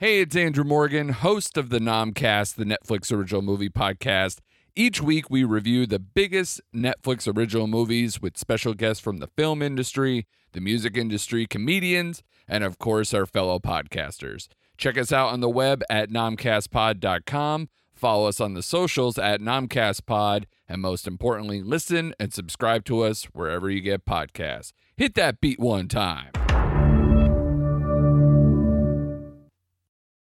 Hey, it's Andrew Morgan, host of the Nomcast, the Netflix original movie podcast. Each week, we review the biggest Netflix original movies with special guests from the film industry, the music industry, comedians, and of course, our fellow podcasters. Check us out on the web at nomcastpod.com. Follow us on the socials at nomcastpod. And most importantly, listen and subscribe to us wherever you get podcasts. Hit that beat one time.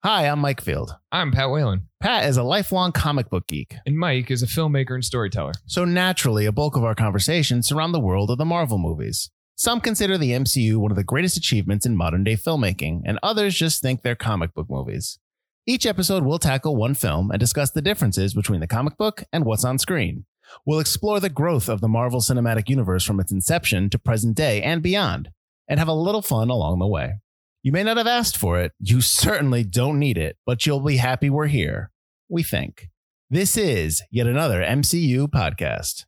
Hi, I'm Mike Field. I'm Pat Whalen, Pat is a lifelong comic book geek, and Mike is a filmmaker and storyteller. so naturally, a bulk of our conversations surround the world of the Marvel movies. Some consider the MCU one of the greatest achievements in modern day filmmaking, and others just think they're comic book movies. Each episode we'll tackle one film and discuss the differences between the comic book and what's on screen. We'll explore the growth of the Marvel Cinematic Universe from its inception to present day and beyond, and have a little fun along the way. You may not have asked for it, you certainly don't need it, but you'll be happy we're here. We think. This is yet another MCU podcast.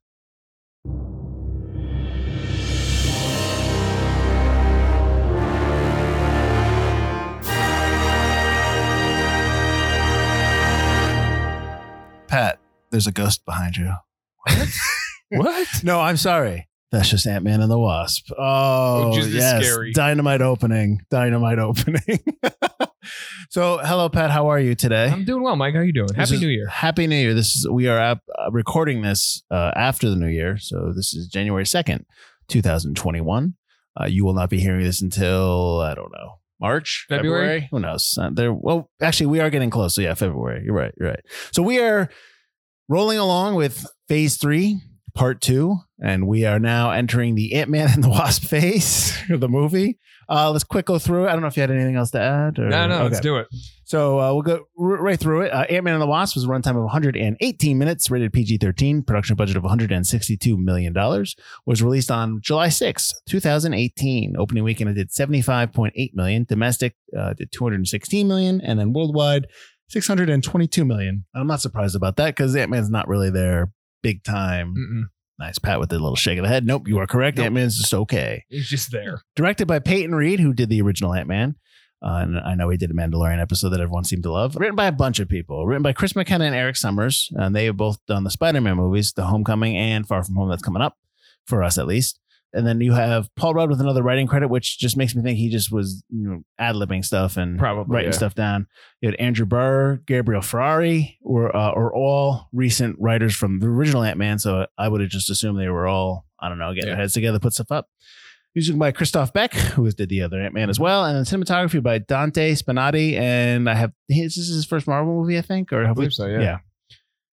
Pat, there's a ghost behind you. What? What? No, I'm sorry. That's just Ant Man and the Wasp. Oh, just as yes. scary. Dynamite opening. Dynamite opening. so, hello, Pat. How are you today? I'm doing well, Mike. How are you doing? This Happy is- New Year. Happy New Year. This is we are ap- uh, recording this uh, after the New Year, so this is January second, two thousand twenty-one. Uh, you will not be hearing this until I don't know March, February? Who knows? Uh, there. Well, actually, we are getting close. So yeah, February. You're right. You're right. So we are rolling along with Phase Three, Part Two, and we are now entering the Ant Man and the Wasp phase of the movie. Uh, let's quick go through it. I don't know if you had anything else to add. Or, No, no, let's do it. So uh, we'll go r- right through it. Uh, Ant Man and the Wasp was a runtime of 118 minutes, rated PG 13, production budget of $162 million. Was released on July 6th, 2018. Opening weekend, it did 75.8 million. Domestic uh, did 216 million, and then worldwide, 622 million. I'm not surprised about that because Ant Man's not really there big time. Mm-mm. Nice pat with a little shake of the head. Nope, you are correct. Nope. Ant Man's just okay He's just there. directed by Peyton Reed, who did the original Ant Man. Uh, and I know he did a Mandalorian episode that everyone seemed to love. Written by a bunch of people. Written by Chris McKenna and Erik Sommers. And they have both done the Spider Man movies, The Homecoming and Far From Home, that's coming up for us at least. And then you have Paul Rudd with another writing credit, which just makes me think he just was you know, ad libbing stuff and Probably, writing yeah. stuff down. You had Andrew Barrer, Gabriel Ferrari, were uh, are all recent writers from the original Ant Man. So I would have just assumed they were all I don't know getting Yeah. their heads together, put stuff up. Music by Christoph Beck, who did the other Ant Man as well, and then cinematography by Dante Spinotti. And I have this is his first Marvel movie, I think, or I have we? believe so, yeah.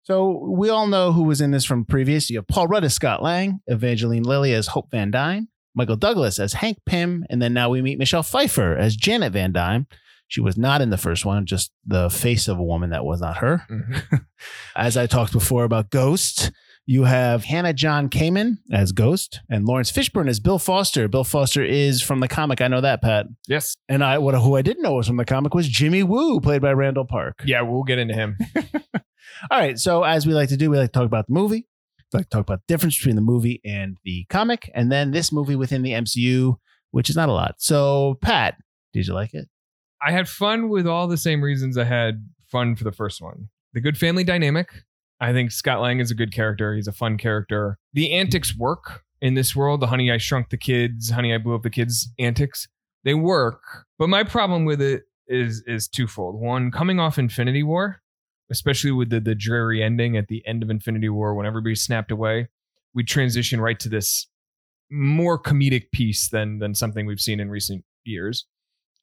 So we all know who was in this from previous. You have Paul Rudd as Scott Lang, Evangeline Lilly as Hope Van Dyne, Michael Douglas as Hank Pym, and then now we meet Michelle Pfeiffer as Janet Van Dyne. She was not in the first one, just the face of a woman that was not her. Mhm. As I talked before about Ghost, you have Hannah John Kamen as Ghost and Laurence Fishburne as Bill Foster. Bill Foster is from the comic. I know that, Pat. Yes. And I what who I didn't know was from the comic was Jimmy Woo, played by Randall Park. Yeah, we'll get into him. All right. So as we like to do, we like to talk about the movie. We like to talk about the difference between the movie and the comic, and then this movie within the MCU, which is not a lot. So, Pat, did you like it? I had fun with all the same reasons I had fun for the first one. The good family dynamic. I think Scott Lang is a good character. He's a fun character. The antics work in this world. The Honey I Shrunk the Kids, Honey I Blew Up the Kids antics. They work. But my problem with it is is twofold. One, coming off Infinity War, especially with the, the dreary ending at the end of Infinity War when everybody snapped away, we transition right to this more comedic piece than than something we've seen in recent years.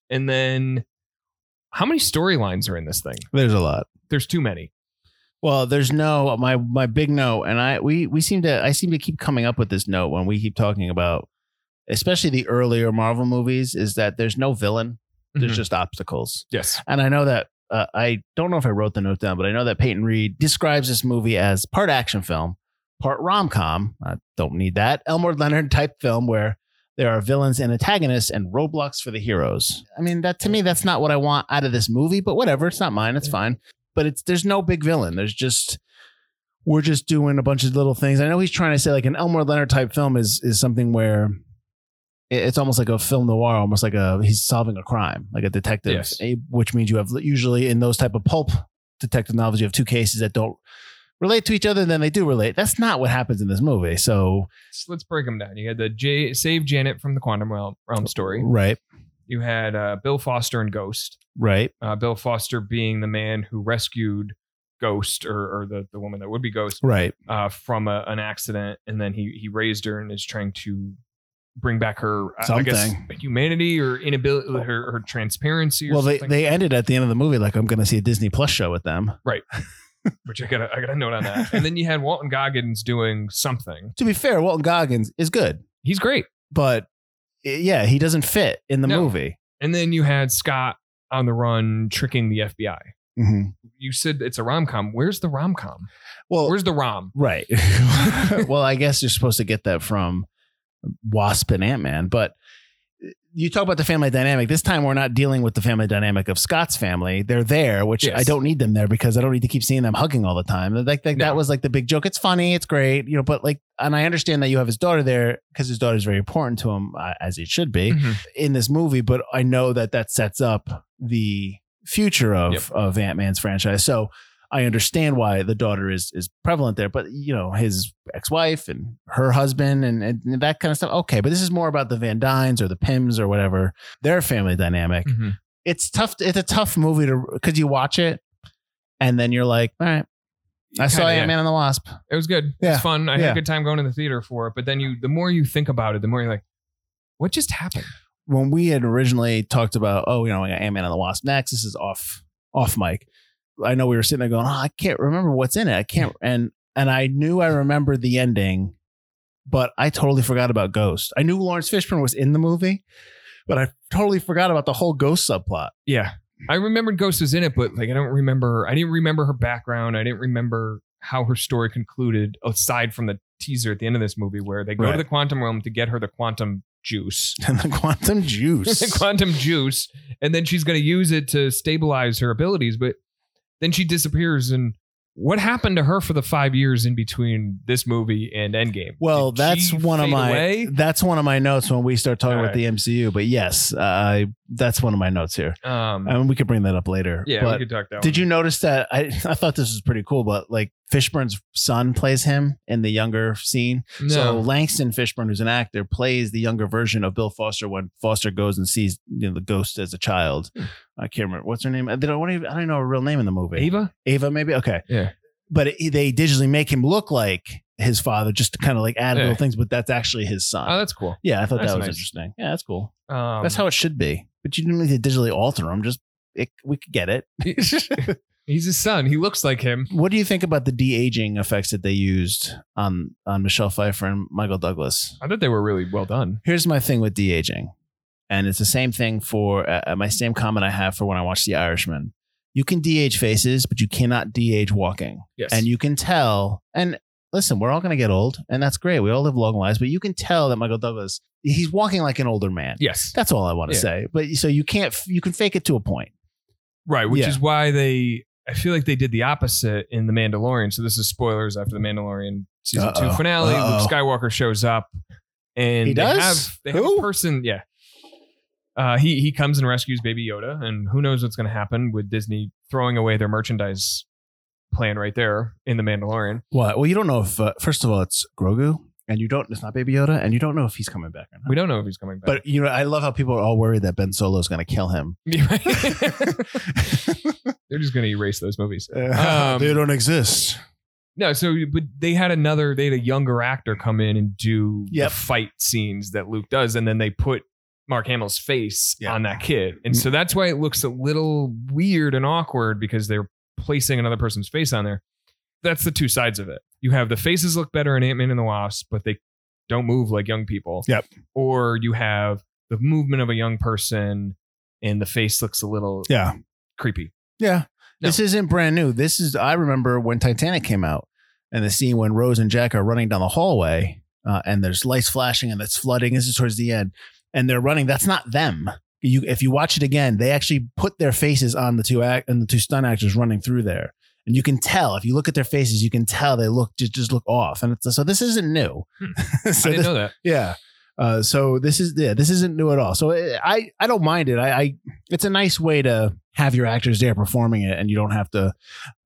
And then how many storylines are in this thing? There's a lot. There's too many. Well, there's no my my big note, and I we we seem to I seem to keep coming up with this note when we keep talking about, especially the earlier Marvel movies, is that there's no villain. There's Mhm. just obstacles. Yes. And I know that uh, I don't know if I wrote the note down, but I know that Peyton Reed describes this movie as part action film, part rom com. I don't need that. Elmore Leonard type film where there are villains and antagonists and roadblocks for the heroes. I mean, that to me, that's not what I want out of this movie, but whatever. It's not mine. It's fine. But it's there's no big villain. There's just we're just doing a bunch of little things. I know he's trying to say like an Elmore Leonard type film is is something where it's almost like a film noir, almost like a he's solving a crime, like a detective. Yes. eh, Which means you have usually in those type of pulp detective novels, you have two cases that don't relate to each other, and then they do relate. That's not what happens in this movie. So So let's break them down. You had the J- Save Janet from the Quantum Realm, Realm story. right, You had uh, Bill Foster and Ghost. right, Uh, Bill Foster being the man who rescued Ghost, or, or the, the woman that would be Ghost, right. uh, from a, an accident, and then he he raised her and is trying to bring back her I- I guess Something. humanity or inability, her, her transparency. Or Well, they, something. they ended at the end of the movie like I'm going to see a Disney Plus show with them. Right. Which I got I got a note on that. and then you had Walton Goggins doing something. To be fair, Walton Goggins is good, He's great. but yeah, he doesn't fit in the No. movie. And then you had Scott on the run tricking the FBI. Mm-hmm. You said it's a rom com. Where's the rom com? Well, Where's the rom? Right. well, I guess you're supposed to get that from Wasp and Ant Man, but you talk about the family dynamic. This time, we're not dealing with the family dynamic of Scott's family. They're there, which Yes. I don't need them there because I don't need to keep seeing them hugging all the time. Like, like No. that was like the big joke. It's funny, it's great, you know. But like, and I understand that you have his daughter there because his daughter is very important to him, uh, as it should be Mhm. in this movie, but I know that that sets up the future of Yep. of Ant Man's franchise. So I understand why the daughter is is prevalent there, but you know his ex wife and her husband and, and that kind of stuff. Okay, but this is more about the Van Dynes or the Pyms or whatever their family dynamic. Mhm. It's tough. It's a tough movie to because you watch it and then you're like, all right, I saw. Ant Man and the Wasp. It was good. It was fun. I had a good time going to the theater for it. But then you, the more you think about it, the more you're like, what just happened? when we had originally talked about, oh, you know, Ant Man and the Wasp next. This is off off mic. I know we were sitting there going, oh, I can't remember what's in it. I can't, and and I knew I remembered the ending, but I totally forgot about Ghost. I knew Laurence Fishburne was in the movie, but I totally forgot about the whole Ghost subplot. Yeah. I remembered Ghost was in it, but like I don't remember. I didn't remember her background. I didn't remember how her story concluded, aside from the teaser at the end of this movie where they go Right. to the quantum realm to get her the quantum juice. And the quantum juice. the quantum juice, and then she's going to use it to stabilize her abilities. But then she disappears, and what happened to her for the five years in between this movie and Endgame? Well, Did that's one of my away? that's one of my notes when we start talking All about the MCU. But yes, uh, that's one of my notes here. Um, I mean, we could bring that up later. yeah, but we could talk that. Did one. you notice that? I I thought this was pretty cool, but like Fishburne's son plays him in the younger scene. No. So Langston Fishburne, who's an actor, plays the younger version of Bill Foster when Foster goes and sees you know the ghost as a child. Hmm. I can't remember what's her name. I don't, even, I don't know her real name in the movie. Ava? Ava, maybe. Okay. Yeah. But it, they digitally make him look like his father, just to kind of like add Yeah. little things. But that's actually his son. Oh, that's cool. yeah, I thought that's that was nice. interesting. Yeah, that's cool. Um, that's how it should be. But you didn't need to digitally alter him. Just it, we could get it. he's his son. He looks like him. What do you think about the de aging effects that they used on on Michelle Pfeiffer and Michael Douglas? I thought they were really well done. Here's my thing with de aging, and it's the same thing for uh, my same comment I have for when I watch The Irishman. You can de age faces, but you cannot de age walking, Yes. and you can tell. And listen, we're all going to get old, and that's great. We all live long lives, but you can tell that Michael Douglas he's walking like an older man. yes. That's all I want to Yeah. say. But so you can't you can fake it to a point. Right, which Yeah. is why they I feel like they did the opposite in The Mandalorian. So this is spoilers after the Mandalorian season Uh-oh. two finale. Uh-oh. Luke Skywalker shows up and He they does? have they have a person, yeah. Uh, he he comes and rescues Baby Yoda, and who knows what's going to happen with Disney throwing away their merchandise plan right there in the Mandalorian. What? Well, you don't know if uh, first of all it's Grogu, and you don't. It's not Baby Yoda, and you don't know if he's coming back or not. We don't know if he's coming back. But you know, I love how people are all worried that Ben Solo is going to kill him. they're just going to erase those movies. Um, they don't exist. No, so but they had another, they had a younger actor come in and do Yep. the fight scenes that Luke does, and then they put Mark Hamill's face Yeah. on that kid, and so that's why it looks a little weird and awkward because they're placing another person's face on there. That's the two sides of it. You have the faces look better in Ant Man and the Wasp, but they don't move like young people. Yep. Or you have the movement of a young person, and the face looks a little Yeah. creepy. Yeah. No. This isn't brand new. This is, I remember when Titanic came out and the scene when Rose and Jack are running down the hallway uh, and there's lights flashing and it's flooding. This is towards the end. And they're running. That's not them. You, if you watch it again, they actually put their faces on the two act and the two stunt actors running through there. And you can tell if you look at their faces, you can tell they look just, just look off. And it's, so this isn't new. so I didn't this- know that. yeah. Uh, so this is yeah, this isn't new at all. So eh, I I don't mind it. I, I it's a nice way to have your actors there performing it, and you don't have to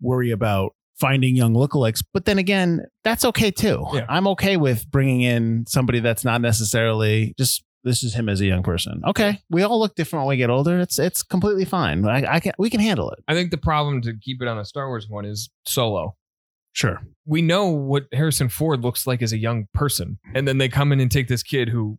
worry about finding young lookalikes. But then again, that's okay too. Yeah. I'm okay with bringing in somebody that's not necessarily just this is him as a young person. Okay, we all look different when we get older. It's it's completely fine. I, I can we can handle it. I think the problem to keep it on a Star Wars one is Solo. Sure. We know what Harrison Ford looks like as a young person, and then they come in and take this kid who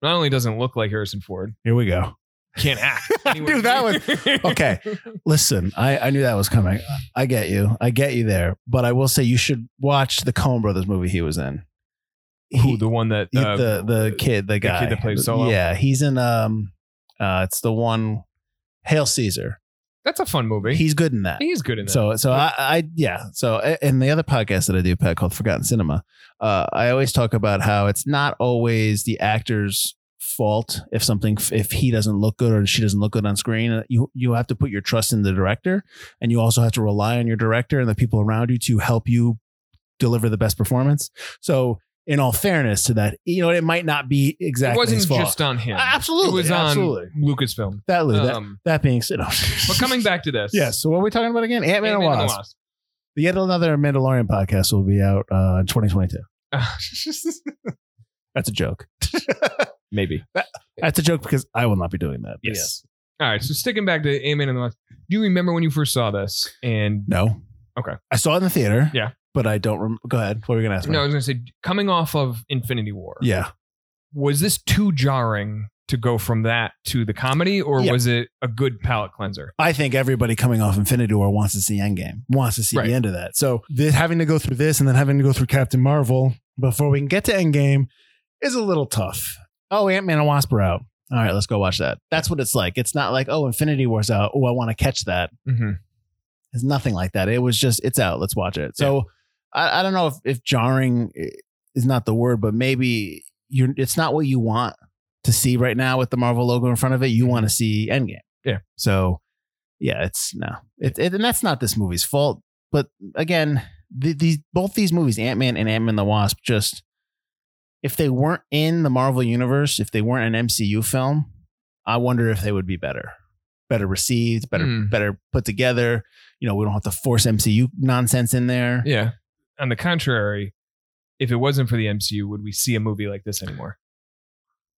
not only doesn't look like Harrison Ford, Here we go. can't act. Dude, that was- okay. Listen, I, I knew that was coming. I get you. I get you there. But I will say you should watch the Coen Brothers movie he was in. Who He- the one that he- uh, the the kid, the guy, kid that plays Solo? Yeah, he's in um, uh, it's the one, Hail Caesar. That's a fun movie. He's good in that. He's good in that. So so I, I yeah. So in the other podcast that I do, Pat, called Forgotten Cinema, uh, I always talk about how it's not always the actor's fault if something if he doesn't look good or she doesn't look good on screen. You you have to put your trust in the director, and you also have to rely on your director and the people around you to help you deliver the best performance. So. In all fairness to that, you know, it might not be exactly. it wasn't just on him. Absolutely, it was absolutely. on Lucasfilm. that, that, Um, that being said, but coming back to this, Yes. So what are we talking about again? Ant Man and and the Wasp. Wasp. Yet another Mandalorian podcast will be out uh, in 2022. That's a joke. Maybe. That's a joke because I will not be doing that. Yes. All right. So sticking back to Ant Man and the Wasp, do you remember when you first saw this? And No. Okay. I saw it in the theater. Yeah. But I don't. Rem- Go ahead. What were you gonna ask me? no, I was going to say, coming off of Infinity War, Yeah. was this too jarring to go from that to the comedy, or Yeah. was it a good palate cleanser? I think everybody coming off Infinity War wants to see Endgame, wants to see Right. the end of that. So this, having to go through this and then having to go through Captain Marvel before we can get to Endgame is a little tough. Oh, Ant Man and Wasp are out. All right, let's go watch that. That's what it's like. It's not like, oh, Infinity War's out. Oh, I want to catch that. Mm-hmm. It's nothing like that. It was just it's out. Let's watch it. So I, I don't know if, if jarring is not the word, but maybe you're it's not what you want to see right now with the Marvel logo in front of it. You want to see Endgame. Yeah. So yeah, it's no, it, it and that's not this movie's fault. But again, the, these both these movies, Ant Man and Ant Man the Wasp, just if they weren't in the Marvel universe, if they weren't an MCU film, I wonder if they would be better, better received, better Hmm. better put together. You know, we don't have to force MCU nonsense in there. Yeah. On the contrary, if it wasn't for the MCU, would we see a movie like this anymore?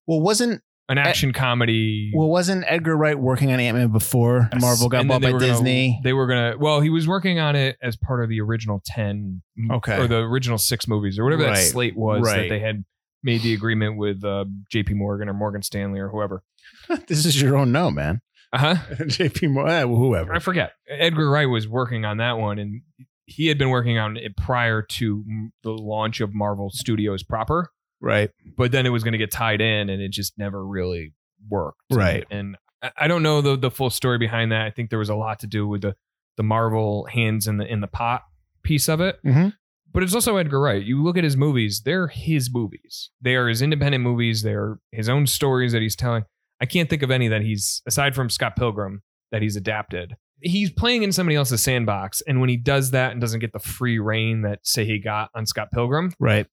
Well, wasn't An action comedy. well wasn't Edgar Wright working on Ant Man before Yes. Marvel got bought by gonna- Disney? they were gonna. Well, he was working on it as part of the original ten, Okay. or the original six movies, or whatever that slate was Right. that they had made the agreement with uh, J.P. Morgan or Morgan Stanley or whoever. this is your own no, man. Uh huh. JP Moore, eh, whoever. I forget. Edgar Wright was working on that one, and he had been working on it prior to m- the launch of Marvel Studios proper. Right. But then it was going to get tied in, and it just never really worked. Right. And, and I- don't know the the full story behind that. I think there was a lot to do with the the Marvel hands in the in the pot piece of it. Mhm. But it's also Edgar Wright. You look at his movies; they're his movies. They are his independent movies. They're his own stories that he's telling. I can't think of any that he's aside from Scott Pilgrim that he's adapted. He's playing in somebody else's sandbox, and when he does that and doesn't get the free reign that say he got on Scott Pilgrim, Right.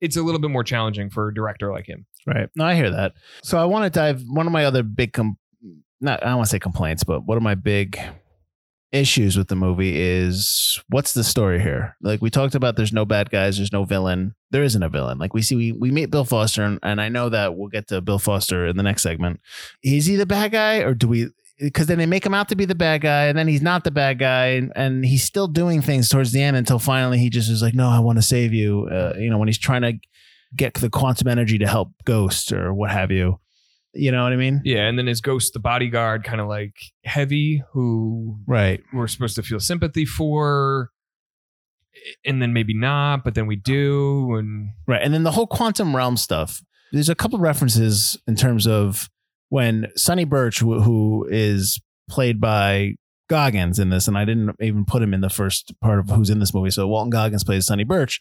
it's a little bit more challenging for a director like him. Right. No, I hear that. So I want to dive. One of my other big, com- not I don't want to say complaints, but one of my big issues with the movie is what's the story here? Like we talked about, there's no bad guys, there's no villain. There isn't a villain. Like we see, we, we meet Bill Foster, and, and I know that we'll get to Bill Foster in the next segment. Is he the bad guy, or do we? Because then they make him out to be the bad guy, and then he's not the bad guy, and, and he's still doing things towards the end until finally he just is like, "No, I want to save you." Uh, you know, when he's trying to get the quantum energy to help Ghost or what have you. You know what I mean? Yeah, and then his ghost, the bodyguard, kind of like Heavy, who Right. we're supposed to feel sympathy for, and then maybe not, but then we do, and Right. And then the whole quantum realm stuff. There's a couple references in terms of when Sonny Burch, who, is played by Goggins in this, and I didn't even put him in the first part of who's in this movie. So Walton Goggins plays Sonny Burch.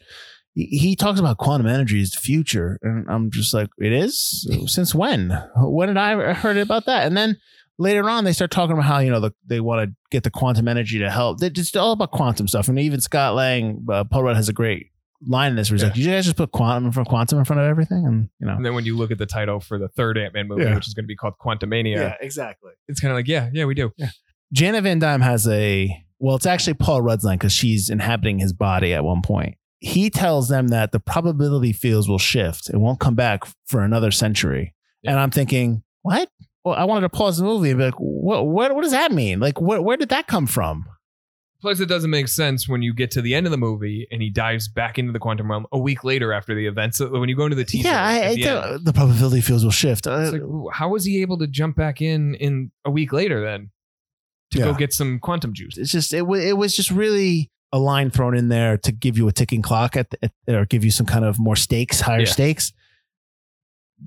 He, he talks about quantum energy is the future, and I'm just like, it is. Since when? When did I heard about that? And then later on, they start talking about how you know the, they want to get the quantum energy to help. It's all about quantum stuff, and even Scott Lang, uh, Paul Rudd has a great line in this where he's like, "Did "You guys just put quantum in front quantum in front of everything," and you know, And then when you look at the title for the third Ant Man movie, Yeah. which is going to be called Quantumania, exactly. it's kind of like, yeah, yeah, we do. Janet Van Dyne has a well, it's actually Paul Rudd's line because she's inhabiting his body at one point. He tells them that the probability fields will shift it won't come back for another century. And I'm thinking, what? Well, I wanted to pause the movie and be like, what? What? What does that mean? Like, where? Where did that come from? Plus, it doesn't make sense when you get to the end of the movie and he dives back into the quantum realm a week later after the event. So when you go into the teaser, yeah, I, I the don't- the probability fields will shift. Uh, like, ooh, how was he able to jump back in in a week later then to go get some quantum juice? it's just it, wa- it was just really a line thrown in there to give you a ticking clock at, the, at or give you some kind of more stakes, higher Yeah. stakes.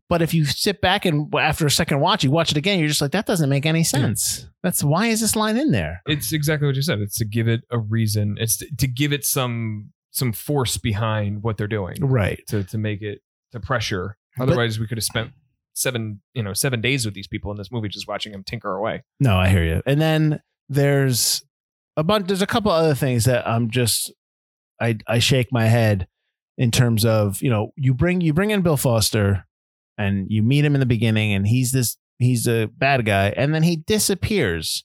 But if you sit back and after a second watch, you watch it again, you're just like, that doesn't make any sense. That's why is this line in there? It's exactly what you said. It's to give it a reason. It's to, to give it some some force behind what they're doing Right. to to make it to pressure. But- Otherwise, we could have spent seven you know seven days with these people in this movie just watching them tinker away. No, I hear you. And then there's a bunch. There's a couple other things that I'm just I I shake my head in terms of you know you bring you bring in Bill Foster and you meet him in the beginning and he's this he's a bad guy and then he disappears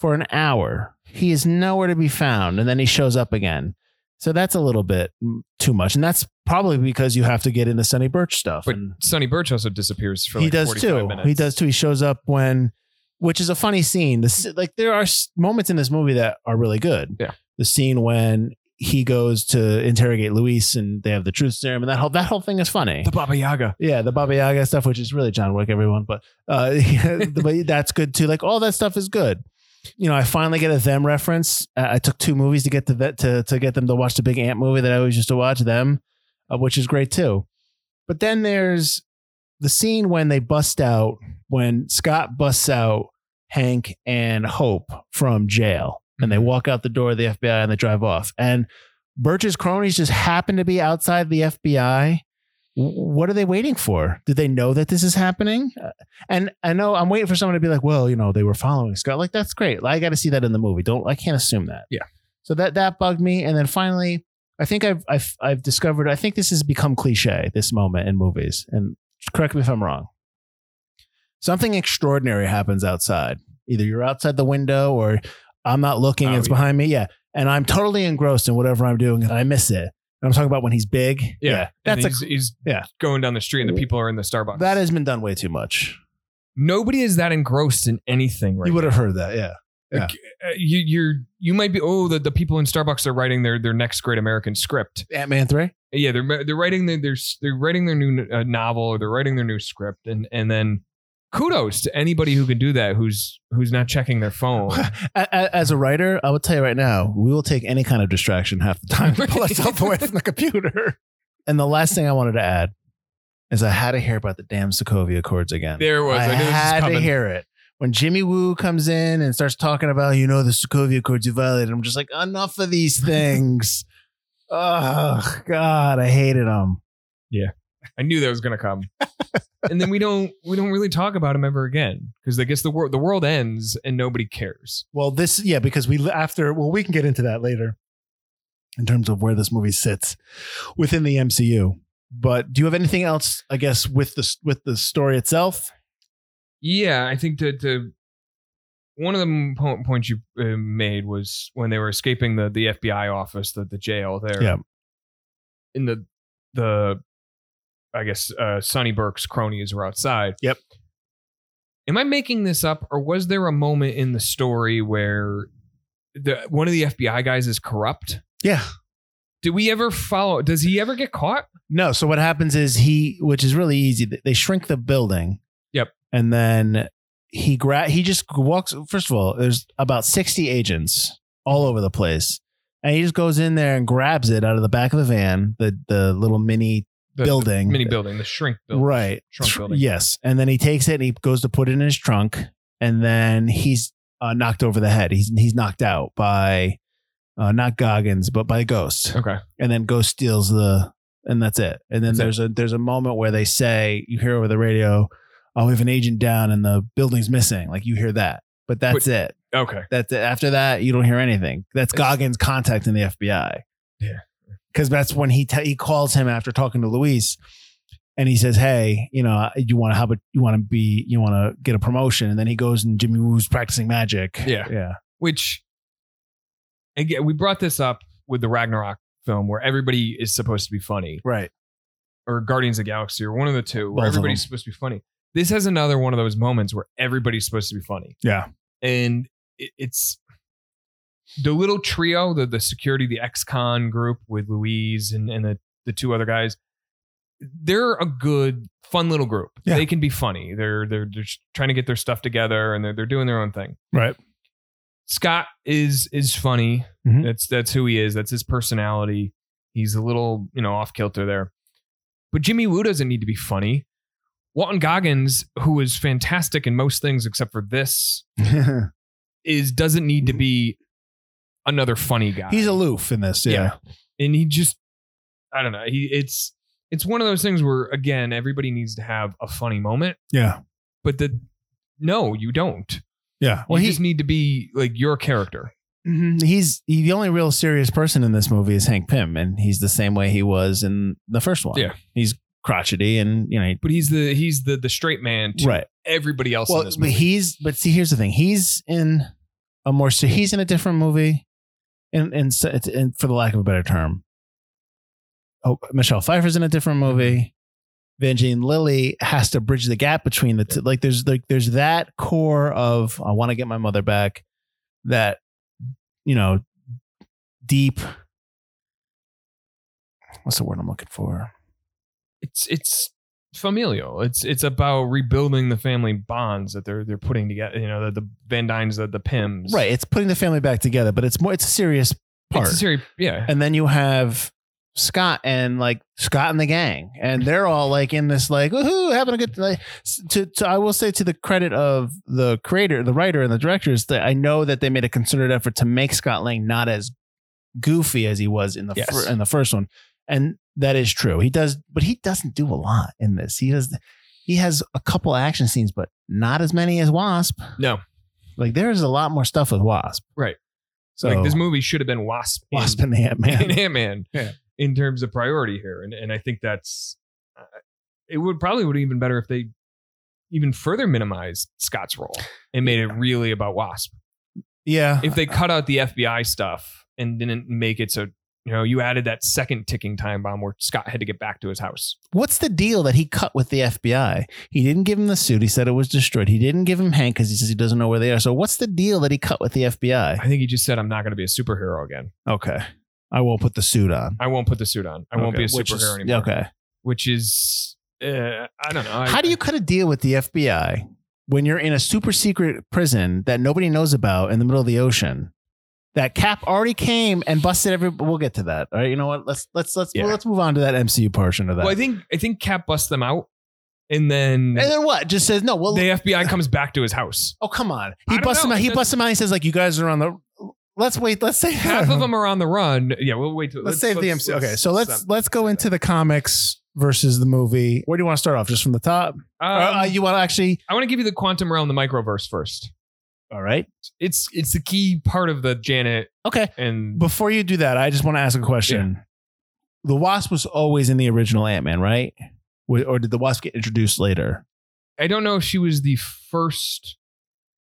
for an hour. He is nowhere to be found and then he shows up again. So that's a little bit too much, and that's probably because you have to get into Sonny Burch stuff. But and- Sonny Burch also disappears for he like does 45 too. minutes. He does too. He shows up when, which is a funny scene. This like there are moments in this movie that are really good. Yeah. the scene when he goes to interrogate Luis and they have the truth serum, and that whole that whole thing is funny. The Baba Yaga. yeah, the Baba Yaga stuff, which is really John Wick, everyone, but uh, but that's good too. Like all that stuff is good. You know, I finally get a them reference. Uh, I took two movies to get to that to to get them to watch the Big Ant movie that I always used to watch them, uh, which is great too. But then there's the scene when they bust out when Scott busts out Hank and Hope from jail, and they walk out the door of the FBI and they drive off. And Burch's cronies just happen to be outside the FBI. What are they waiting for? Do they know that this is happening? Uh, And I know I'm waiting for someone to be like, "Well, you know, they were following Scott." Like that's great. I got to see that in the movie. Don't I can't assume that. Yeah. So that that bugged me, and then finally, I think I've I've I've discovered. I think this has become cliche. This moment in movies, and correct me if I'm wrong. Something extraordinary happens outside. Either you're outside the window, or I'm not looking. Oh, it's yeah. behind me. Yeah, and I'm totally engrossed in whatever I'm doing, and I miss it. And I'm talking about when he's big. Yeah, that's and a, he's, he's yeah. going down the street and the people are in the Starbucks. that has been done way too much. Nobody is that engrossed in anything right you would have heard that. Yeah. yeah. Like, uh, you, you're you might be oh the, the people in Starbucks are writing their their next great American script. Ant Man three. Yeah, they're they're writing their they're, they're writing their new uh, novel or they're writing their new script and and then kudos to anybody who can do that who's who's not checking their phone. As a writer, I will tell you right now, we will take any kind of distraction half the time to pull ourselves away from the computer. And the last thing I wanted to add is I had to hear about the damn Sokovia Accords again. There was. I, I knew this was had to hear it. When Jimmy Woo comes in and starts talking about, you know, the Sokovia Accords you violated, I'm just like, enough of these things. oh, God, I hated them. I knew that was going to come. and then we don't we don't really talk about him ever again because I guess the world the world ends and nobody cares. Well, this, yeah, because we, after, well, we can get into that later in terms of where this movie sits within the MCU. But do you have anything else, I guess, with the, with the story itself? Yeah, I think that the one of the po- points you uh, made was when they were escaping the the FBI office, the the jail there. Yeah. In the the, I guess uh, Sonny Burch's cronies were outside. Yep. Am I making this up, or was there a moment in the story where the one of the FBI guys is corrupt? Yeah. Did we ever follow? Does he ever get caught? No. So what happens is he, which is really easy, they shrink the building. Yep. And then he gra- he just walks. First of all, there's about 60 agents all over the place. And he just goes in there and grabs it out of the back of the van, the the little mini The, building. the mini building, the shrink building, Right. Trunk building. Yes. And then he takes it and he goes to put it in his trunk. And then he's uh, knocked over the head. He's he's knocked out by uh, not Goggins, but by a Ghost. Okay. And then Ghost steals the, and that's it. And then That's it. there's a there's a moment where they say you hear over the radio, "Oh, we have an agent down and the building's missing." Like you hear that, but that's it. Okay. That's it. After that, you don't hear anything. That's It's- Goggins contacting the FBI. Yeah. Because that's when he te- he calls him after talking to Luis, and he says, "Hey, you know, uh, you want to have a you want to be you want to get a promotion," and then he goes and Jimmy Woo's practicing magic. Yeah. yeah, Which again, we brought this up with the Ragnarok film where everybody is supposed to be funny, right. or Guardians of the Galaxy, or one of the two, where of everybody's supposed to be funny. This has another one of those moments where everybody's supposed to be funny. Yeah. and it, it's the little trio, the the security, the ex-con group with Luis and, and the, the two other guys. They're a good, fun little group. Yeah. They can be funny. They're they're they're just trying to get their stuff together and they're they're doing their own thing. Right. Scott is is funny. Mhm. That's that's who he is. That's his personality. He's a little, you know, off kilter there. But Jimmy Woo doesn't need to be funny. Walton Goggins, who is fantastic in most things except for this, is doesn't need to be another funny guy. He's aloof in this. Yeah. and he just I don't know. He it's it's one of those things where again everybody needs to have a funny moment, Yeah. but the no, you don't. Yeah. Well, you he, just need to be like your character. mhm, he's he, the only real serious person in this movie is Hank Pym, and he's the same way he was in the first one. Yeah. He's crotchety, and you know, he- But he's the he's the the straight man to right. everybody else Well, in this but he's but see, here's the thing. He's in a more so he's in a different movie, and and, and for the lack of a better term, oh, Michelle Pfeiffer's in a different mm-hmm. movie. Evangeline Lilly has to bridge the gap between the two. Like there's like there's that core of I want to get my mother back. That you know, deep. What's the word I'm looking for? it's it's familial. It's it's about rebuilding the family bonds that they're they're putting together. You know, the, the Van Dynes, the the Pyms. Right. It's putting the family back together, but it's more. It's a serious part. It's a series, yeah. and then you have Scott and like Scott and the gang, and they're all like in this like woohoo, having a good like. To, to I will say to the credit of the creator, the writer, and the directors that I know that they made a concerted effort to make Scott Lang not as goofy as he was in the Yes. fir- in the first one, and that is true. He does, but he doesn't do a lot in this. He does. He has a couple action scenes, but not as many as Wasp. No. Like there's a lot more stuff with Wasp. Right. So like this movie should have been Wasp. Wasp and the Ant Man. and Ant Man Yeah. in terms of priority here, and and I think that's uh, it would probably would have been better if they even further minimized Scott's role and made it really about Wasp. Yeah. If they cut out the FBI stuff and didn't make it so you know you added that second ticking time bomb where Scott had to get back to his house. What's the deal that he cut with the FBI? He didn't give him the suit. He said it was destroyed. He didn't give him Hank because he says he doesn't know where they are. So what's the deal that he cut with the FBI? I think he just said, "I'm not going to be a superhero again. Okay. I won't put the suit on. I won't put the suit on. I won't Okay. be a Which is- superhero anymore." Okay. Which is, uh, I don't know. I- How do you cut a deal with the FBI when you're in a super secret prison that nobody knows about in the middle of the ocean? That Cap already came and busted every. We'll get to that. All right. You know what? Let's let's let's Yeah. let's move on to that MCU portion of that. Well, I think I think Cap busts them out, and then and then what? Just says no. Well, the FBI comes back to his house. oh come on. He busts know. him out. He busts him out. He says like you guys are on the. Let's wait. Let's say Half of them are on the run. Yeah, we'll wait. Till, Let's, save the MC. okay, so let's let's go into the comics versus the movie. Where do you want to start off? Just from the top? Um, uh, you want to actually? I want to give you the quantum realm, the microverse first. All right. It's it's the key part of the Janet Okay. and Before you do that, I just want to ask a question. The Wasp was always in the original Ant Man, right? Wa- Or did the Wasp get introduced later? I don't know if she was the first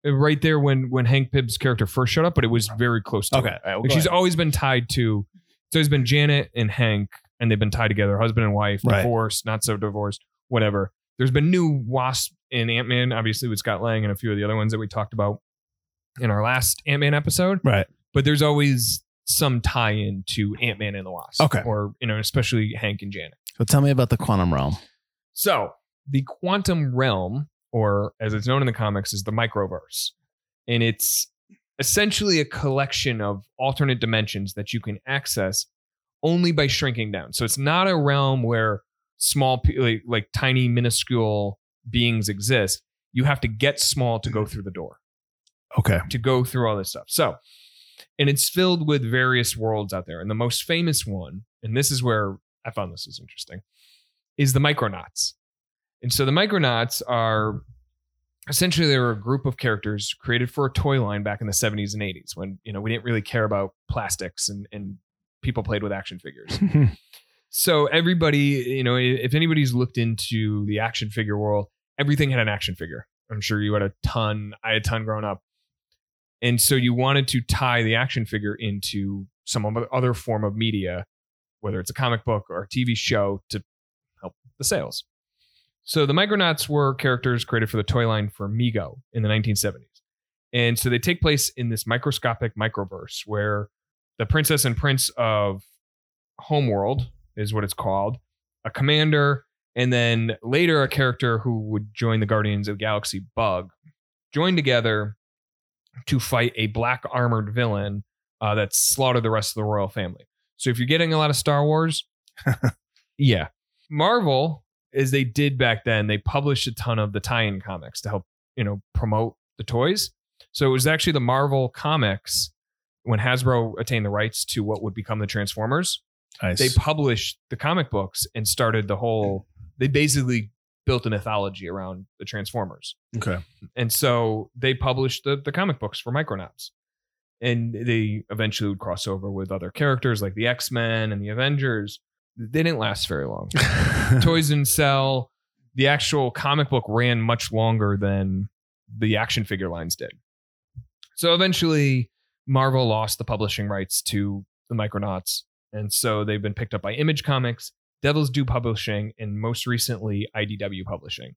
uh, right there when when Hank Pym's character first showed up, but it was very close to it. Like she's always been tied to. So it's been Janet and Hank, and they've been tied together, husband and wife, Right. divorced, not so divorced, whatever. There's been new Wasp in Ant Man, obviously with Scott Lang and a few of the other ones that we talked about in our last Ant Man episode. right. But there's always some tie-in to Ant Man and the Wasp, Okay. or you know, especially Hank and Janet. So tell me about the quantum realm. So the quantum realm, or as it's known in the comics, is the microverse. And it's essentially a collection of alternate dimensions that you can access only by shrinking down. So it's not a realm where small, like, like tiny, minuscule beings exist. You have to get small to go mm-hmm. through the door. Okay. to go through all this stuff. So, and it's filled with various worlds out there. And the most famous one, and this is where I found this was interesting, is the Micronauts. And so the Micronauts are essentially they were a group of characters created for a toy line back in the 70s and 80s when you know we didn't really care about plastics and, and people played with action figures. so everybody, you know, if anybody's looked into the action figure world, everything had an action figure. I'm sure you had a ton. I had a ton growing up. And so you wanted to tie the action figure into some other form of media, whether it's a comic book or a TV show to help the sales. So the Micronauts were characters created for the toy line for Mego in the 1970s. And so they take place in this microscopic microverse where the princess and prince of Homeworld is what it's called, a commander, and then later a character who would join the Guardians of the Galaxy Bug, join together to fight a black armored villain uh, that slaughtered the rest of the royal family. So if you're getting a lot of Star Wars, yeah. Marvel, as they did back then, they published a ton of the tie-in comics to help, you know, promote the toys. So it was actually the Marvel comics when Hasbro attained the rights to what would become the Transformers. Nice. They published the comic books and started the whole. They basically built a mythology around the Transformers. okay. And so they published the, the comic books for Micronauts. And they eventually would cross over with other characters like the X Men and the Avengers. They didn't last very long. Toys and Sell, the actual comic book ran much longer than the action figure lines did. So eventually, Marvel lost the publishing rights to the Micronauts. And so they've been picked up by Image Comics, Devil's Due Publishing, and most recently, IDW Publishing.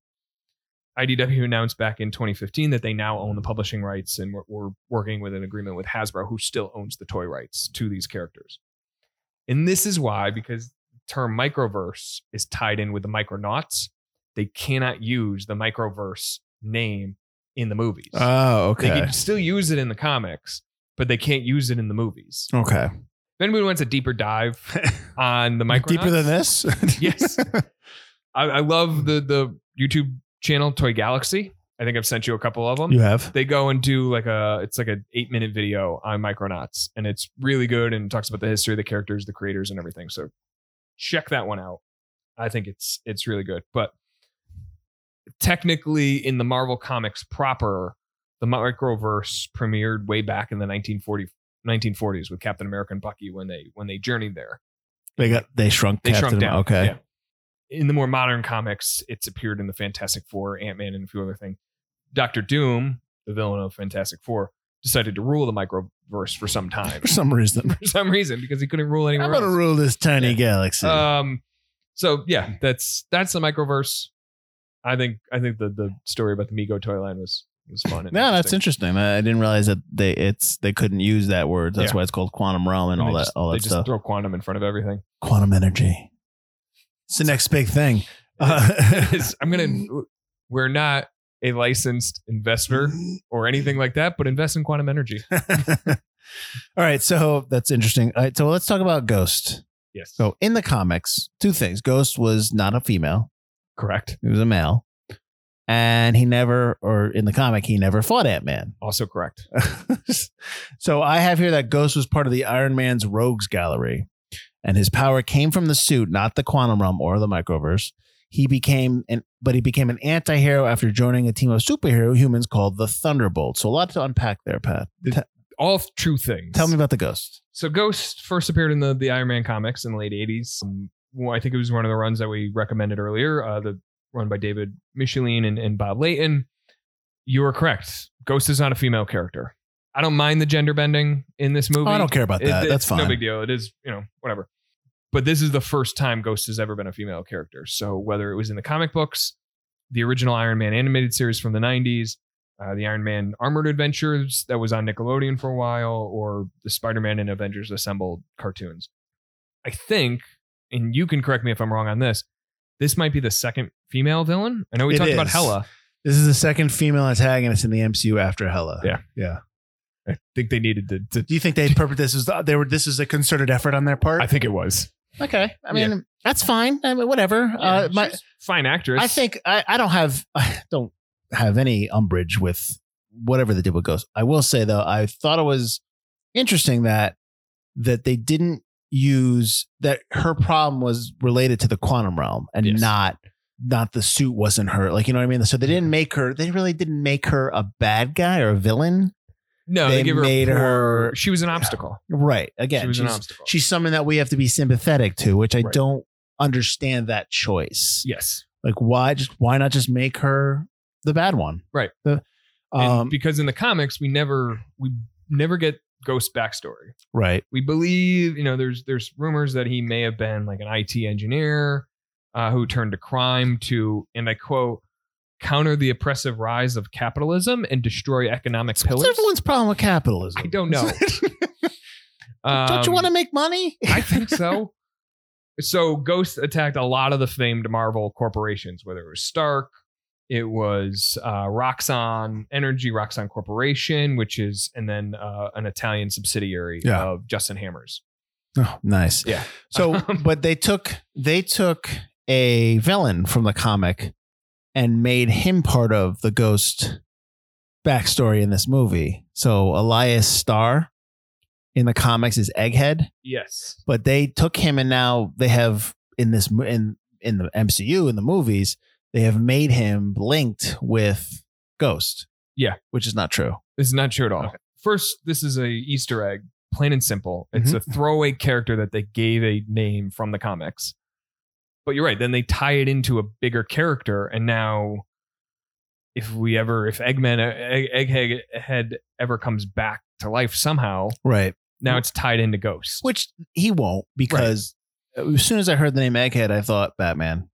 IDW announced back in 2015 that they now own the publishing rights and we're, we're working with an agreement with Hasbro, who still owns the toy rights to these characters. And this is why, because the term microverse is tied in with the Micronauts, they cannot use the microverse name in the movies. Oh, okay. They can still use it in the comics, but they can't use it in the movies. Okay. If anybody wants a deeper dive on the Micronauts, Deeper than this? Yes. I, I love the the YouTube channel Toy Galaxy. I think I've sent you a couple of them. you have? They go and do like a it's like an eight minute video on Micronauts, and it's really good and talks about the history of the characters, the creators, and everything. So check that one out. I think it's it's really good. But technically, in the Marvel comics proper, the microverse premiered way back in the 1940, 1940s with Captain America and Bucky when they when they journeyed there. They got they shrunk. They Captain shrunk down. Okay. Yeah. In the more modern comics, it's appeared in the Fantastic Four, Ant Man, and a few other things. Doctor Doom, the villain of Fantastic Four, decided to rule the microverse for some time. For some reason. for some reason, because he couldn't rule anywhere. I'm gonna else. rule this tiny Yeah. galaxy. Um, so yeah, that's that's the microverse. I think I think the the story about the Mego toy line was was fun. and no, that's interesting. I I didn't realize that they it's they couldn't use that word. That's Yeah. why it's called quantum realm and, all they that just, all they that just stuff. throw quantum in front of everything. quantum energy. It's the next big thing. It is- I'm gonna. We're not a licensed investor or anything like that, but invest in quantum energy. All right, so that's interesting. All right, so let's talk about Ghost. Yes. So in the comics, two things. Ghost was not a female; correct. he was a male, and he never, or in the comic, he never fought Ant Man. Also correct. so I have here that Ghost was part of the Iron Man's Rogues Gallery, and his power came from the suit, not the quantum realm or the microverse. He became an, but he became an anti-hero after joining a team of superhero humans called the Thunderbolts. So a lot to unpack there, Pat. T- All true things. tell me about the Ghost. So Ghost first appeared in the the Iron Man comics in the late '80s. Um, well, I think it was one of the runs that we recommended earlier. Uh, the run by David Michelinie and, and Bob Layton. You are correct. Ghost is not a female character. I don't mind the gender bending in this movie. Oh, I don't care about It- that. it's That's fine. No big deal. It is, you know, whatever. But this is the first time Ghost has ever been a female character. So whether it was in the comic books, the original Iron Man animated series from the 90s, uh, the Iron Man Armored Adventures that was on Nickelodeon for a while, or the Spider Man and Avengers Assembled cartoons. I think, and you can correct me if I'm wrong on this, this might be the second female villain. I know we It talked about is. Hela. This is the second female antagonist in the MCU after Hela. Yeah. yeah. I think they needed to. to Do you think they purpose this was they were this is a concerted effort on their part? I think it was. okay, I mean that's fine. I mean, whatever. Yeah, uh, my, she's a fine actress. I think I, I don't have I don't have any umbrage with whatever they did with Ghost. I will say though, I thought it was interesting that that they didn't use that her problem was related to the quantum realm and Yes. not not the suit wasn't her. Like you know what I mean? So they didn't make her. They really didn't make her a bad guy or a villain. No, They they, give her. made poor- her- She was an obstacle. Right. Again, she was an she's, obstacle. she's someone that we have to be sympathetic to, which I Right. don't understand that choice. yes, Like why just why not just make her the bad one? Right. The, um, because in the comics we never we never get Ghost backstory. right. We believe, you know, there's there's rumors that he may have been like an IT engineer uh, who turned to crime to, and I quote, counter the oppressive rise of capitalism and destroy economic What's pillars. everyone's problem with capitalism? I don't know. don't you Um, want to make money? I think so. So Ghost attacked a lot of the famed Marvel corporations, whether it was Stark, it was uh, Roxxon Energy, Roxxon Corporation, which is, and then uh, an Italian subsidiary Yeah. of Justin Hammers. Oh, nice. Yeah. So, Um, but they took they took a villain from the comic and made him part of the ghost backstory in this movie. So Elias Starr in the comics is Egghead, Yes. but they took him and now they have in this in in the MCU in the movies they have made him linked with Ghost. Yeah. which is not true. This is not true at all. Okay. First, this is a Easter egg, plain and simple. It's Mhm. a throwaway character that they gave a name from the comics. But you're right. Then they tie it into a bigger character, and now, if we ever, if Eggman, Egg, Egghead Head ever comes back to life somehow, Right. now it's tied into Ghost. Which he won't because as soon as I heard the name Egghead, I thought Batman.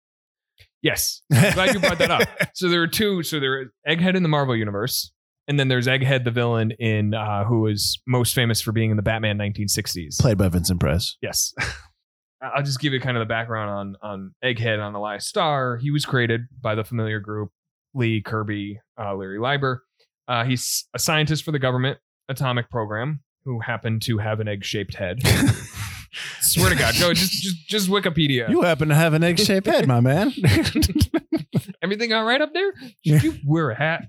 Yes, glad you brought that up. So there are two. So there are Egghead in the Marvel universe, and then there's Egghead, the villain in uh, who is most famous for being in the Batman 1960s. Played by Vincent Price. Yes. I'll just give you kind of the background on on Egghead on the Elias Starr. He was created by the familiar group Lee Kirby, uh, Larry Lieber. Uh, he's a scientist for the government atomic program who happened to have an egg-shaped head. Swear to God, go just just just Wikipedia. You happen to have an egg shaped head, my man. Everything all right up there? Should you wear a hat?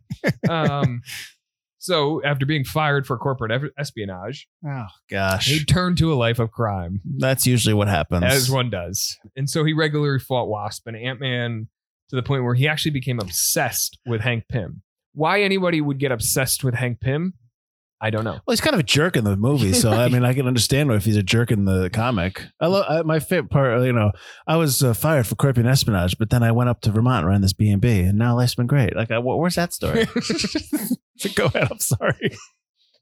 Um, so after being fired for corporate ev- espionage, oh gosh, he turned to a life of crime. that's usually what happens. as one does. And so he regularly fought Wasp and Ant Man to the point where he actually became obsessed with Hank Pym. Why anybody would get obsessed with Hank Pym, I don't know. well, he's kind of a jerk in the movie, so I mean, I can understand if he's a jerk in the comic. I love I, my favorite part. You know, I was uh, fired for corporate espionage, but then I went up to Vermont and ran this B and B, and now life's been great. Like, I, wh- where's that story? Go ahead. I'm sorry.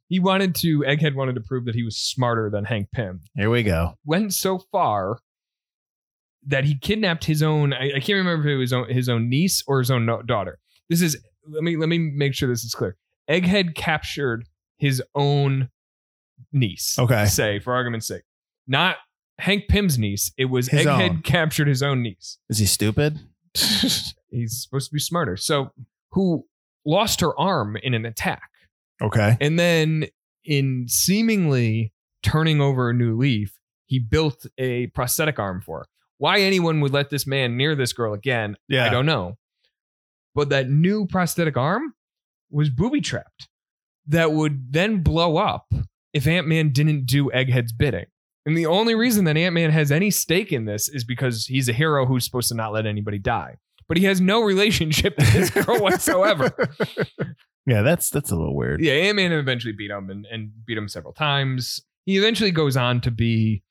he wanted to, Egghead wanted to prove that he was smarter than Hank Pym. Here we go. Went so far that he kidnapped his own, I, I can't remember if it was own, his own niece or his own no- daughter. This is, let me, let me make sure this is clear. Egghead captured his own niece. Okay. Say, for argument's sake. Not Hank Pym's niece. It was His Egghead own. captured his own niece. Is he stupid? He's supposed to be smarter. So, who lost her arm in an attack. okay. And then, in seemingly turning over a new leaf, he built a prosthetic arm for her. Why anyone would let this man near this girl again, Yeah. I don't know. But that new prosthetic arm was booby trapped that would then blow up if Ant Man didn't do Egghead's bidding. And the only reason that Ant Man has any stake in this is because he's a hero who's supposed to not let anybody die. But he has no relationship to this girl whatsoever. yeah, that's that's a little weird. Yeah, Ant Man eventually beat him and, and beat him several times. He eventually goes on to be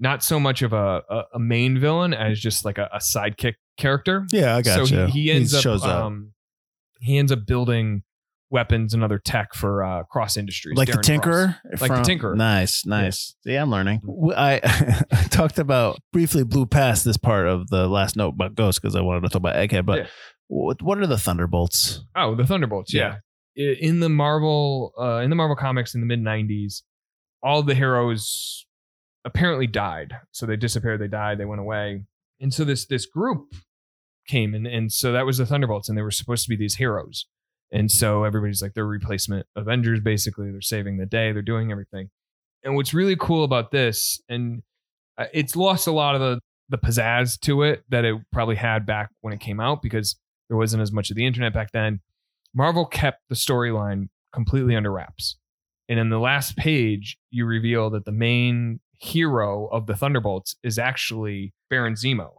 not so much of a, a, a main villain as just like a, a sidekick character. Yeah, I got so you. he, he ends up, shows up. um, he ends up building weapons and other tech for uh, Cross Industries, like the Darren Cross. Tinkerer, Like the Tinkerer. Nice, nice. See, I'm learning. I talked about briefly blew past this part of the last note about Ghost because I wanted to talk about Egghead. But Yeah. what, what are the Thunderbolts? Oh, the Thunderbolts. Yeah. I- In the Marvel, uh, in the Marvel comics in the mid '90s, all the heroes apparently died. So they disappeared. They died. They went away. And so this this group came, and and so that was the Thunderbolts, and they were supposed to be these heroes. And so everybody's like, they're replacement Avengers. Basically, they're saving the day. They're doing everything. And what's really cool about this, and uh, it's lost a lot of the the pizzazz to it that it probably had back when it came out because there wasn't as much of the internet back then. Marvel kept the storyline completely under wraps. And in the last page, you reveal that the main hero of the Thunderbolts is actually Baron Zemo.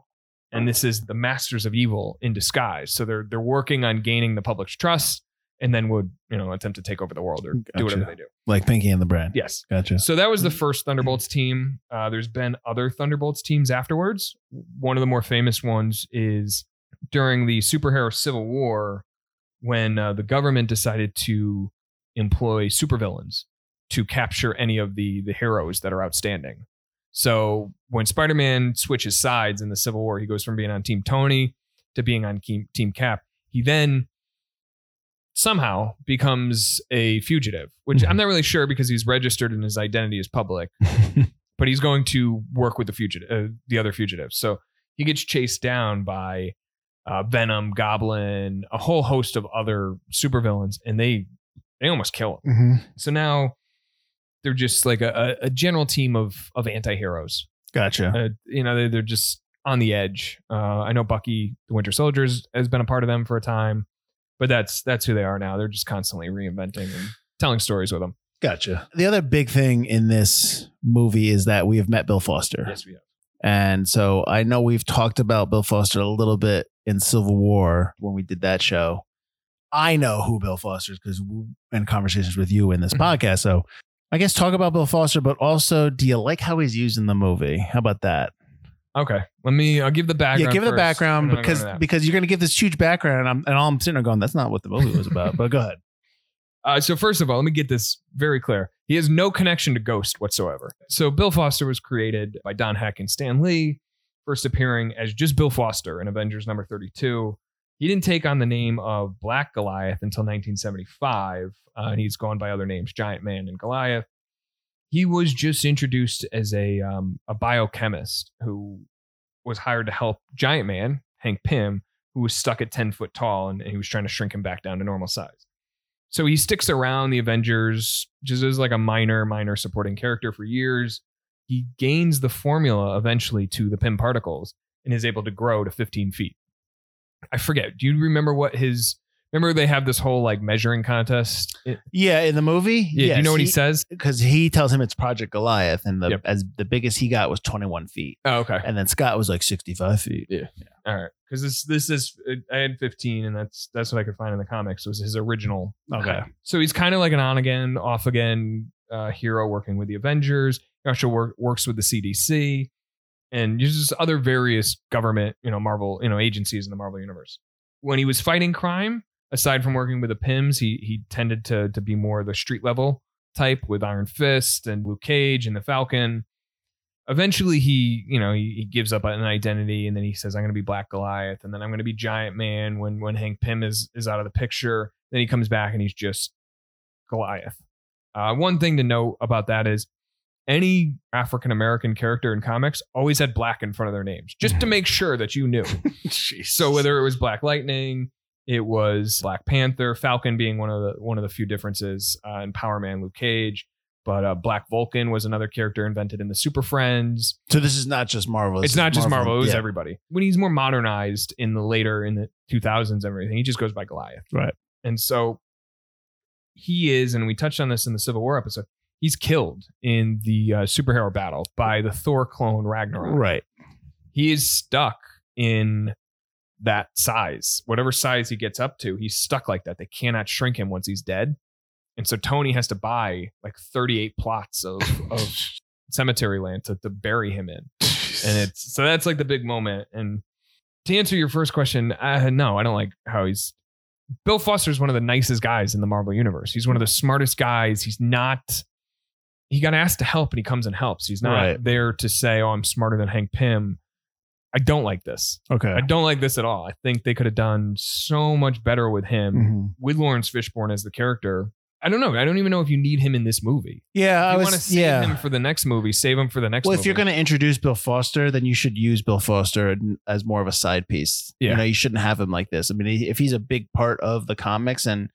And this is the masters of evil in disguise. So they're they're working on gaining the public's trust and then would, you know, attempt to take over the world or do whatever they do. Like Pinky and the Brain. Yes. Gotcha. So that was the first Thunderbolts team. Uh, there's been other Thunderbolts teams afterwards. One of the more famous ones is during the superhero Civil War, when uh, the government decided to employ supervillains to capture any of the the heroes that are outstanding. So when Spider-Man switches sides in the Civil War, he goes from being on Team Tony to being on Team, Cap. He then somehow becomes a fugitive, which I'm not really sure because he's registered and his identity is public. but he's going to work with the fugitive, uh, the other fugitives. So he gets chased down by uh, Venom, Goblin, a whole host of other supervillains, and they they almost kill him. hmm So now they're just like a, a general team of of anti-heroes. Gotcha. Uh, you know, they, they're just on the edge. Uh, I know Bucky, the Winter Soldiers, has been a part of them for a time, but that's that's who they are now. They're just constantly reinventing and telling stories with them. Gotcha. The other big thing in this movie is that we have met Bill Foster. Yes, we have. And so I know we've talked about Bill Foster a little bit in Civil War when we did that show. I know who Bill Foster is because we're in conversations with you in this Mhm. podcast. So I guess talk about Bill Foster, but also, do you like how he's used in the movie? How about that? Okay, let me. I'll give the background. yeah, give the background and then I'll go because because you're going to give this huge background, and I'm and all I'm sitting there going, that's not what the movie was about. but go ahead. Uh, so first of all, let me get this very clear. He has no connection to Ghost whatsoever. So Bill Foster was created by Don Heck and Stan Lee, first appearing as just Bill Foster in Avengers number 32. He didn't take on the name of Black Goliath until 1975, uh, and he's gone by other names, Giant Man and Goliath. He was just introduced as a um, a biochemist who was hired to help Giant Man, Hank Pym, who was stuck at 10 foot tall and, and he was trying to shrink him back down to normal size. So he sticks around the Avengers just as like a minor, minor supporting character for years. He gains the formula eventually to the Pym particles and is able to grow to 15 feet. I forget. Do you remember what his? Remember they have this whole like measuring contest. It- Yeah, in the movie. yeah. do you know what he, says? Because he tells him it's Project Goliath, and the Yep. as the biggest he got was 21 feet, Oh, okay. and then Scott was like 65 feet. Yeah. All right. Because this this is I had 15, and that's that's what I could find in the comics. Was his original. Okay. height. So he's kind of like an on again, off again uh, hero working with the Avengers. He also work, works with the CDC and uses other various government, you know, Marvel, you know, agencies in the Marvel universe. When he was fighting crime, aside from working with the Pyms, he he tended to to be more the street level type with Iron Fist and Luke Cage and the Falcon. Eventually, he you know he, he gives up an identity and then he says, "I'm going to be Black Goliath," and then I'm going to be Giant Man when when Hank Pym is is out of the picture. Then he comes back and he's just Goliath. Uh, one thing to note about that is any African American character in comics always had black in front of their names, just to make sure that you knew. So whether it was Black Lightning, it was Black Panther, Falcon being one of the one of the few differences, uh, and Power Man, Luke Cage. But uh, Black Vulcan was another character invented in the Super Friends. So this is not just Marvel. It's not just Marvel; it was Yeah. everybody. When he's more modernized in the later in the 2000s, and everything, he just goes by Goliath. Right. And so he is, and we touched on this in the Civil War episode. He's killed in the uh, superhero battle by the Thor clone Ragnarok Right. he is stuck in that size. Whatever size he gets up to, he's stuck like that. They cannot shrink him once he's dead. And so Tony has to buy like 38 plots of, of cemetery land to, to bury him in. And it's so that's like the big moment. And to answer your first question, uh, no, I don't like how he's. Bill Foster is one of the nicest guys in the Marvel universe. He's one of the smartest guys. He's not. He got asked to help, and he comes and helps. He's not Right. there to say, "Oh, I'm smarter than Hank Pym." I don't like this. okay. I don't like this at all. I think they could have done so much better with him, Mhm. with Laurence Fishburne as the character. I don't know. I don't even know if you need him in this movie. Yeah, I If you was. want to save yeah. him for the next movie, save him for the next well, movie. if you're going to introduce Bill Foster, then you should use Bill Foster as more of a side piece. Yeah. You know, you shouldn't have him like this. I mean, if he's a big part of the comics and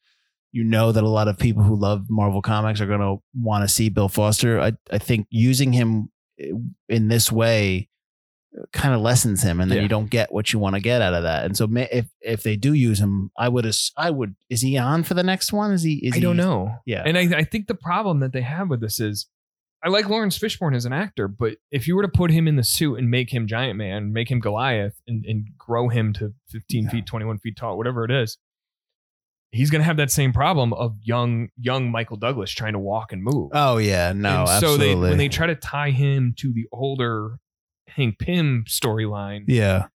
you know that a lot of people who love Marvel comics are going to want to see Bill Foster, I, I think using him eh, in this way kind of lessens him, and then Yeah. you don't get what you want to get out of that. And so, if if they do use him, I would I would is he on for the next one? Is he? Is I don't he- know. Yeah. And I, I think the problem that they have with this is I like Laurence Fishburne as an actor, but if you were to put him in the suit and make him Giant Man, make him Goliath, and, and grow him to 15 feet, 21 feet tall, whatever it is, he's going to have that same problem of young young Michael Douglas trying to walk and move. Oh yeah, no, And so absolutely. they when they try to tie him to the older Hank Pym storyline, yeah,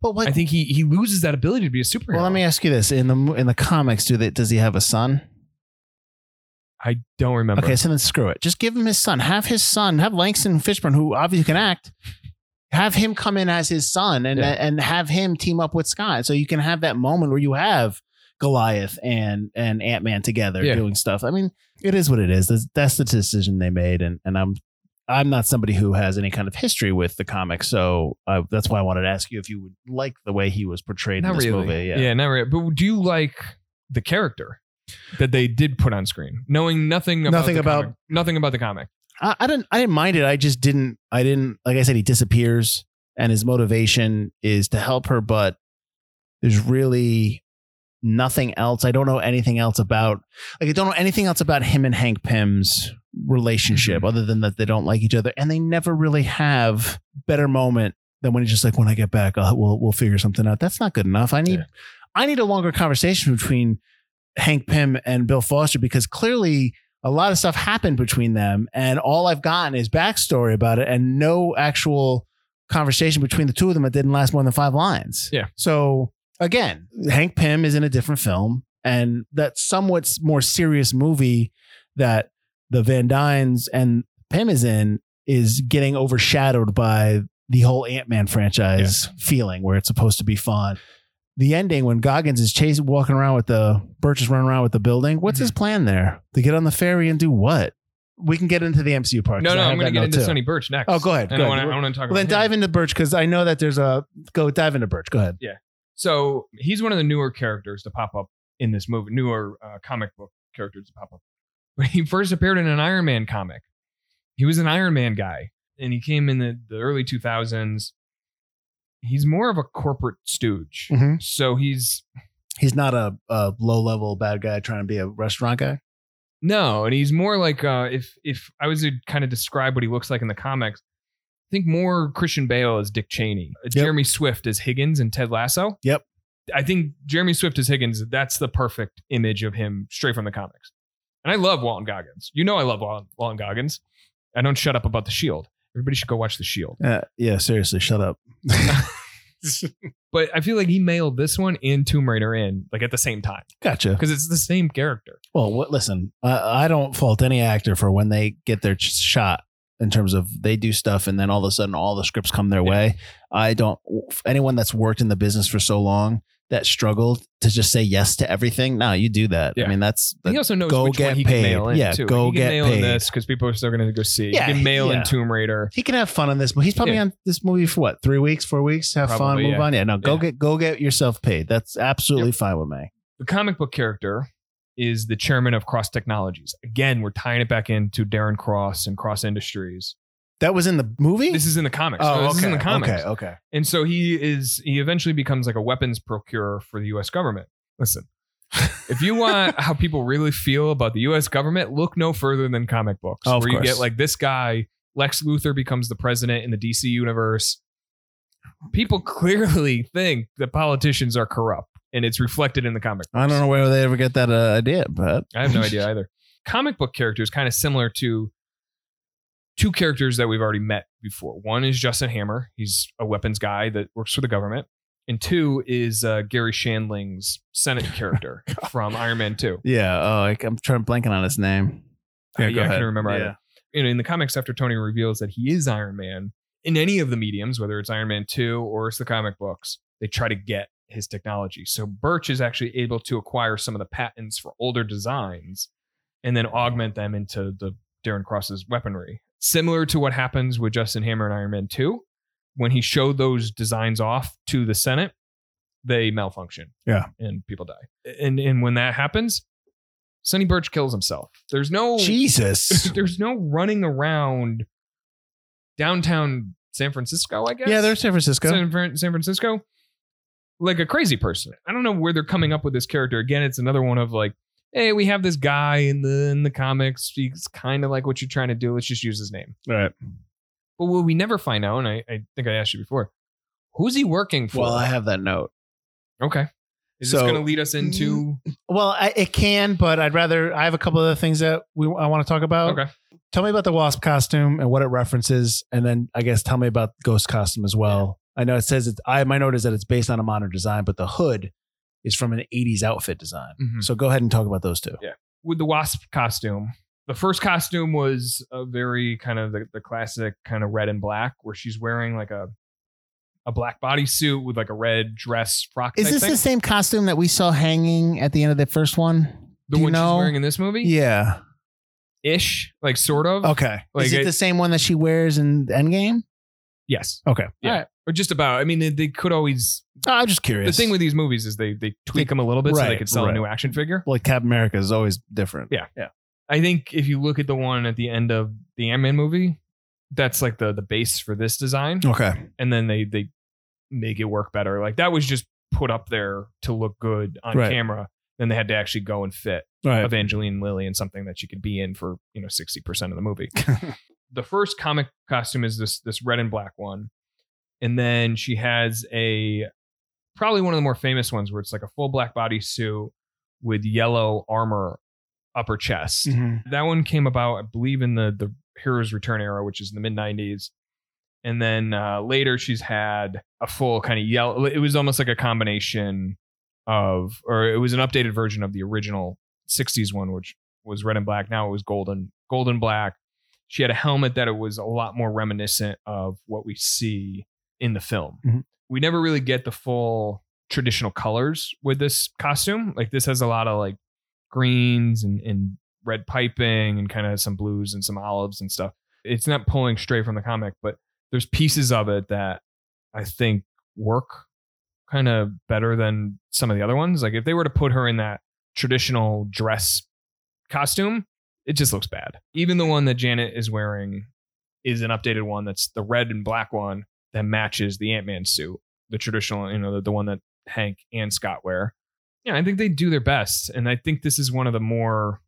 but what? I think he he loses that ability to be a superhero. well, let me ask you this: in the in the comics, do they does he have a son? I don't remember. Okay, so then screw it. Just give him his son. Have his son. Have Langston Fishburne, who obviously can act. Have him come in as his son, and Yeah. and have him team up with Scott, so you can have that moment where you have Goliath and and Ant Man together Yeah. doing stuff. I mean, it is what it is. That's, that's the decision they made, and and I'm I'm not somebody who has any kind of history with the comics, so uh, that's why I wanted to ask you if you would like the way he was portrayed not in this really. movie. Yeah. yeah, not really. But do you like the character that they did put on screen, knowing nothing about Nothing the about- comic- nothing about the comic? I, I didn't I didn't mind it. I just didn't I didn't like I said he disappears and his motivation is to help her, but there's really nothing else. I don't know anything else about like I don't know anything else about him and Hank Pym's relationship mm-hmm. other than that they don't like each other and they never really have better moment than when he's just like when I get back I'll, we'll we'll figure something out. That's not good enough. I need Yeah. I need a longer conversation between Hank Pym and Bill Foster because clearly a lot of stuff happened between them and all I've gotten is backstory about it and no actual conversation between the two of them that didn't last more than five lines. Yeah. So again, Hank Pym is in a different film and that somewhat more serious movie that the Van Dynes and Pym is in is getting overshadowed by the whole Ant-Man franchise feeling where it's supposed to be fun. The ending when Goggins is chasing, walking around with the Burch is running around with the building. What's Mm-hmm. his plan there? To get on the ferry and do what? We can get into the MCU part. No, no, I'm going to get into too. Sonny Burch next. Oh, go ahead, go I want to I want to talk Well, then him. dive into Burch because I know that there's a go dive into Burch. Go ahead. So he's one of the newer characters to pop up in this movie, newer uh, comic book characters to pop up. When he first appeared in an Iron Man comic, he was an Iron Man guy, and he came in the, the early 2000s. He's more of a corporate stooge. Mhm. So he's He's not a, a low level bad guy trying to be a restaurant guy. no, and he's more like uh, if if I was to kind of describe what he looks like in the comics, think more Christian Bale as Dick Cheney, uh, Jeremy Swift as Higgins and Ted Lasso. Yep. I think Jeremy Swift as Higgins, that's the perfect image of him straight from the comics. And I love Walton Goggins. You know I love Walton, Walton Goggins. I don't shut up about The Shield. Everybody should go watch The Shield. Uh, yeah, seriously, shut up. But I feel like he mailed this one and Tomb Raider in like at the same time Gotcha. because it's the same character. Well, what, listen, I, I don't fault any actor for when they get their ch- shot in terms of they do stuff and then all of a sudden all the scripts come their Yeah. way. I don't, anyone that's worked in the business for so long that struggled to just say yes to everything. No, you do that. Yeah. I mean, that's, he also knows go which get one he paid. can mail in Yeah, too. go get mail in paid. this because people are still going to go see. Yeah, he can mail yeah. in Tomb Raider. he can have fun on this, but he's probably Yeah. on this movie for what, three weeks, four weeks, have fun, move on. Yeah, no, go get, go get yourself paid. That's absolutely fine with me. The comic book character is the chairman of Cross Technologies. Again, we're tying it back into Darren Cross and Cross Industries. That was in the movie? This is in the comics. oh, No, this okay. is in the comics. Okay, okay. And so he is he eventually becomes like a weapons procurer for the US government. Listen. if you want how people really feel about the US government, look no further than comic books. Oh, where you get like this guy, Lex Luthor becomes the president in the DC universe. People clearly think that politicians are corrupt, and it's reflected in the comic books. I don't know where they ever get that uh, idea, but I have no idea either. Comic book characters kind of similar to two characters that we've already met before. One is Justin Hammer. He's a weapons guy that works for the government. And two is uh, Garry Shandling's Senate character from Iron Man 2. Yeah. Oh, I, I'm trying to blanking on his name. Uh, Yeah, yeah, go I can't remember Yeah. You know, in the comics, after Tony reveals that he is Iron Man, in any of the mediums, whether it's Iron Man 2 or it's the comic books, they try to get his technology. So Burch is actually able to acquire some of the patents for older designs and then augment them into the Darren Cross's weaponry. Similar to what happens with Justin Hammer and Iron Man 2, when he showed those designs off to the Senate, they malfunction. Yeah. And people die. And and when that happens, Sonny Burch kills himself. There's no Jesus. there's no running around downtown San Francisco, I guess. Yeah, they're San Francisco. San, Fran- San Francisco, like a crazy person. I don't know where they're coming up with this character. Again, it's another one of like, hey, we have this guy in the in the comics. He's kind of like what you're trying to do. Let's just use his name. right. But what we never find out, and I, I think I asked you before, who's he working for? Well, I have that note. okay. Is So- this going to lead us into? Mm, well, I, it can, but I'd rather. I have a couple of other things that we I want to talk about. Okay. Tell me about the wasp costume and what it references, and then I guess tell me about ghost costume as well. I know it says it's. I my note is that it's based on a modern design, but the hood is from an '80s outfit design. Mhm. So go ahead and talk about those two. Yeah. with the wasp costume. The first costume was a very kind of the, the classic kind of red and black, where she's wearing like a a black bodysuit with like a red dress frock. Is this thing. the same costume that we saw hanging at the end of the first one? the Do you one know? she's wearing in this movie? Yeah. Ish, like sort of. Okay. Like is it it- the same one that she wears in Endgame? Yes. Okay. Yeah. All right. Or just about. I mean, they, they could always. Oh, I'm just curious. The thing with these movies is they they tweak them a little bit so they Right, could sell right. a new action figure. like Cap America is always different. Yeah. Yeah. I think if you look at the one at the end of the Ant Man movie, that's like the the base for this design. Okay. and then they they make it work better. Like that was just put up there to look good on Right. camera. Then they had to actually go and fit Right. Evangeline Lilly in something that she could be in for you know sixty percent of the movie. the first comic costume is this this red and black one, and then she has a probably one of the more famous ones where it's like a full black body suit with yellow armor upper chest. Mhm. That one came about, I believe, in the the Heroes Return era, which is in the mid '90s. And then uh, later, she's had a full kind of yellow. It was almost like a combination of, or it was an updated version of the original '60s one, which was red and black. Now it was golden, golden black. She had a helmet that it was a lot more reminiscent of what we see in the film. Mhm. We never really get the full traditional colors with this costume. Like this has a lot of like greens and, and red piping and kind of some blues and some olives and stuff. It's not pulling straight from the comic, but there's pieces of it that I think work kind of better than some of the other ones. Like if they were to put her in that traditional dress costume, it just looks bad. Even the one that Janet is wearing is an updated one that's the red and black one that matches the Ant-Man suit, the traditional, you know, the, the one that Hank and Scott wear. Yeah, I think they do their best. And I think this is one of the more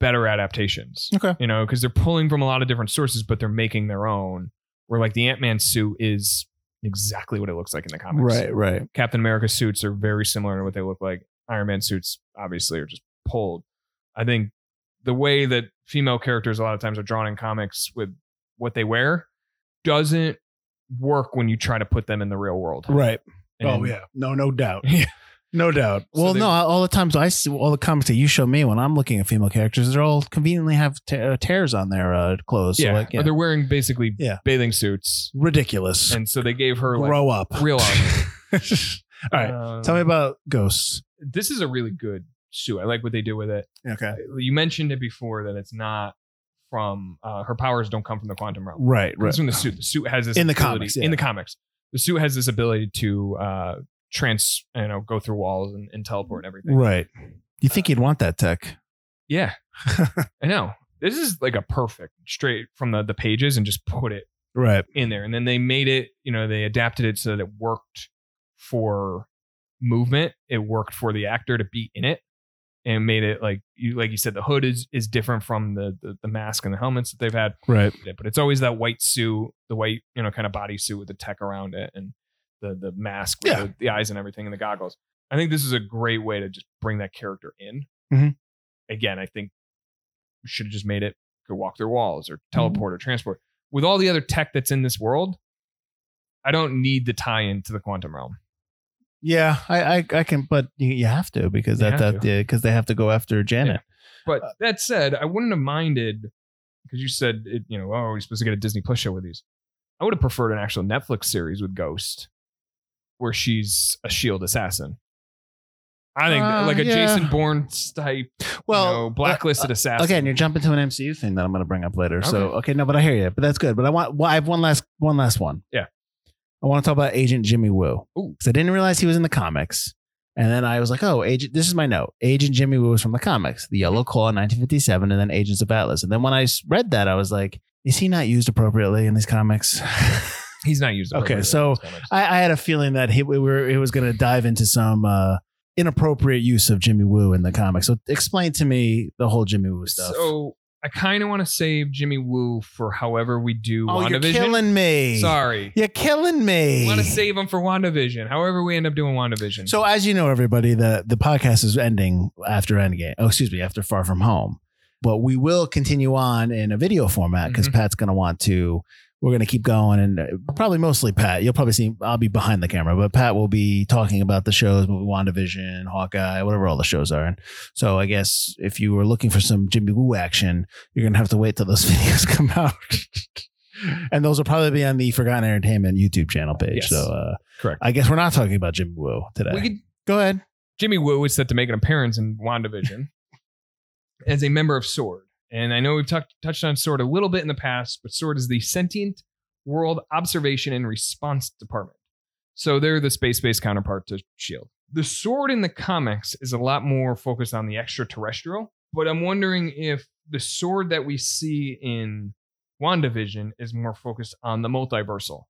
better adaptations. Okay. You know, because they're pulling from a lot of different sources, but they're making their own. Where like the Ant Man suit is exactly what it looks like in the comics. Right. Right. Captain America suits are very similar to what they look like. Iron Man suits obviously are just pulled. I think the way that female characters a lot of times are drawn in comics with what they wear doesn't work when you try to put them in the real world. Right. And- oh yeah. No. No doubt. Yeah. No doubt. So well, they- no. All the times I see all the comics that you show me when I'm looking at female characters, they're all conveniently have ta- uh, tears on their uh, clothes. So Yeah, like, or yeah. they're wearing basically Yeah. bathing suits, ridiculous. and so they gave her like Grow up. real all right. Um, Tell me about ghosts. this is a really good suit. I like what they do with it. Okay. You mentioned it before that it's not from uh, her powers don't come from the quantum realm. Right. Right. This one, the suit, the suit has this In the ability- comics, yeah. In the comics, the suit has this ability to uh, trans, you know, go through walls and, and teleport and everything. Right. You think you'd want that tech? Yeah, I know. This is like a perfect straight from the the pages and just put it Right. in there, and then they made it. You know, they adapted it so that it worked for movement. It worked for the actor to be in it. And made it like you like you said the hood is is different from the, the the mask and the helmets that they've had. Right. But it's always that white suit, the white, you know, kind of body suit with the tech around it and the the mask with Yeah. the, the eyes and everything and the goggles. I think this is a great way to just bring that character in. Mhm. Again, I think we should have just made it could walk through walls or teleport or transport. With all the other tech that's in this world, I don't need the tie-in to the quantum realm. Yeah, I, I, I can, but you, you have to because You that, have that, because they have to go after Janet. But Uh, that said, I wouldn't have minded because you said it, you know, oh, we're supposed to get a Disney Plus show with these. I would have preferred an actual Netflix series with Ghost, where she's a Shield assassin. I think Uh, like a yeah. Jason Bourne type, Well, you know, blacklisted uh, assassin. Again, you're jumping to an MCU thing that I'm going to bring up later. So Okay. okay, no, but I hear you. But that's good. But I want, well, I have one last, one last one. Yeah. I want to talk about Agent Jimmy Woo because I didn't realize he was in the comics. And then I was like, oh, Agent, this is my note. Agent Jimmy Woo was from the comics, The Yellow Claw, 1957, and then Agents of Atlas. And then when I read that, I was like, Is he not used appropriately in these comics? He's not used. Okay, so in. I, I had a feeling that he we were it was going to dive into some uh, inappropriate use of Jimmy Woo in the comics. So explain to me the whole Jimmy Woo stuff. So I kind of want to save Jimmy Woo for however we do oh, you're killing me. Sorry. You're killing me. Want to save him for WandaVision. However we end up doing WandaVision. So as you know, everybody, the the podcast is ending after Endgame. Oh, excuse me, after Far From Home. But we will continue on in a video format because Mhm. Pat's going to want to. We're going to keep going, and uh, probably mostly Pat. You'll probably see. I'll be behind the camera, but Pat will be talking about the shows, WandaVision, Hawkeye, whatever all the shows are. And so I guess if you were looking for some Jimmy Woo action, you're going to have to wait till those videos come out. and those will probably be on the Forgotten Entertainment YouTube channel page. Yes. So uh, correct. I guess we're not talking about Jimmy Woo today. we could Go ahead. Jimmy Woo is set to make an appearance in WandaVision as a member of SWORD. And I know we've talked touched on SWORD a little bit in the past, but SWORD is the Sentient World Observation and Response Department. So they're the space based counterpart to SHIELD. The SWORD in the comics is a lot more focused on the extraterrestrial, but I'm wondering if the SWORD that we see in WandaVision is more focused on the multiversal.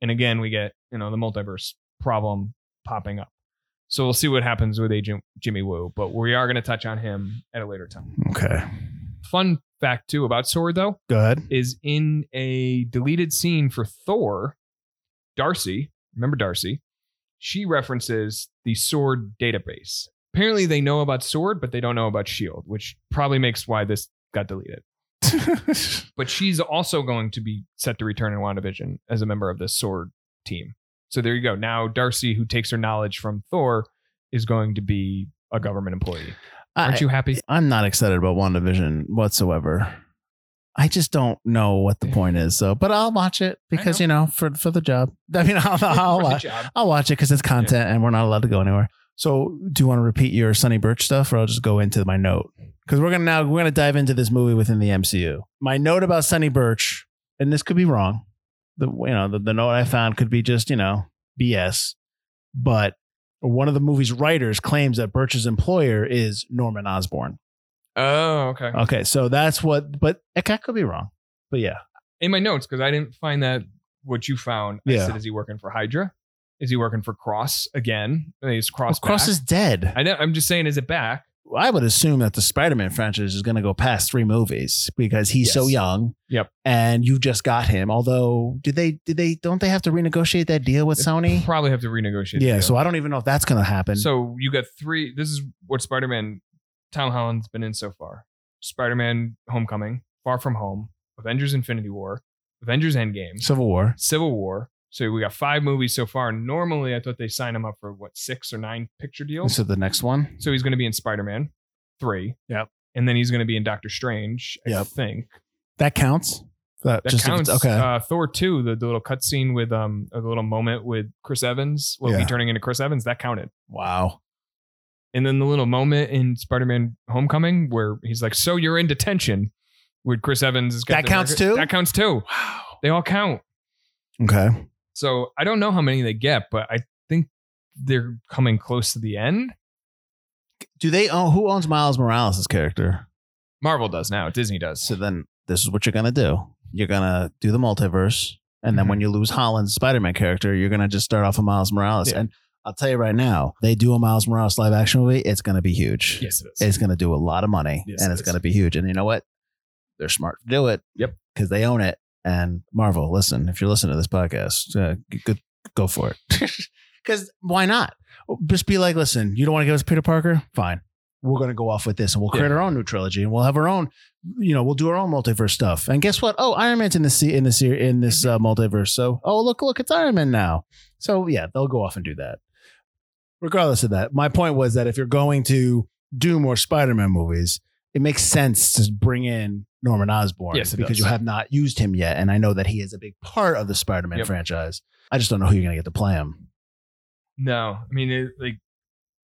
And again, we get, you know, the multiverse problem popping up. So we'll see what happens with Agent Jimmy Woo, but we are going to touch on him at a later time. Okay. Fun fact too about Sword though Good. is in a deleted scene for Thor, Darcy, remember Darcy? She references the Sword database. Apparently they know about Sword, but they don't know about Shield, which probably makes why this got deleted. But she's also going to be set to return in WandaVision as a member of the Sword team. So there you go. Now Darcy, who takes her knowledge from Thor, is going to be a government employee. Aren't I, you happy? I'm not excited about WandaVision whatsoever. I just don't know what the point is. So, but I'll watch it because know. you know for for the job. I mean, I'll I'll, watch. I'll watch it because it's content and we're not allowed to go anywhere. So, do you want to repeat your Sonny Burch stuff, or I'll just go into my note because we're gonna now we're gonna dive into this movie within the MCU. My note about Sonny Burch, and this could be wrong. The you know the, the note I found could be just you know BS, but one of the movie's writers claims that Burch's employer is Norman Osborn. Oh, okay. Okay, so that's what, but I could be wrong. But yeah, in my notes because I didn't find that what you found. I Yeah. said, is he working for Hydra? Is he working for Cross again? Is Cross Cross back? is dead. I know. I'm just saying, is it back? I would assume that the Spider-Man franchise is going to go past three movies because he's so young. Yep. And you just got him. Although, did they? Did they? Don't they have to renegotiate that deal with Sony? Probably have to renegotiate. Yeah. So I don't even know if that's going to happen. so you got three. This is what Spider-Man, Tom Holland's been in so far: Spider-Man: Homecoming, Far From Home, Avengers: Infinity War, Avengers: Endgame, Civil War. Civil War. So we got five movies so far. Normally, I thought they sign him up for what six or nine picture deals. So the next one. So he's going to be in Spider Man 3. Yep. And then he's going to be in Doctor Strange, I Yep. think. That counts. That, That just counts. it's- okay. Uh, Thor 2, the, the little cutscene with um a little moment with Chris Evans, Loki Yeah. turning into Chris Evans, that counted. wow. And then the little moment in Spider Man Homecoming where he's like, So you're in detention with Chris Evans. Has got That counts record- too? That counts too. Wow. They all count. Okay. So I don't know how many they get, but I think they're coming close to the end. Do they own? Who owns Miles Morales' character? Marvel does now. Disney does. So then this is what you're gonna do. You're gonna do the multiverse, and then Mhm. when you lose Holland's Spider-Man character, you're gonna just start off with Miles Morales. Yeah. And I'll tell you right now, they do a Miles Morales live action movie, it's gonna be huge. yes, it is. It's gonna do a lot of money, Yes, and it's is. gonna be huge. And you know what? They're smart to do it. Yep. because they own it. And Marvel, listen, if you're listening to this podcast, uh, g- good, go for it. Because why not? Just be like, listen, you don't want to give us Peter Parker? Fine. We're going to go off with this and we'll create Yeah. our own new trilogy and we'll have our own, you know, we'll do our own multiverse stuff. And guess what? Oh, Iron Man's in this, in this, in this uh, multiverse. So, oh, look, look, it's Iron Man now. So, yeah, they'll go off and do that. Regardless of that, my point was that if you're going to do more Spider Man movies, it makes sense to bring in Norman Osborn Yes, because does. you have not used him yet. And I know that he is a big part of the Spider Man Yep. franchise. I just don't know who you're going to get to play him. No, I mean, it, like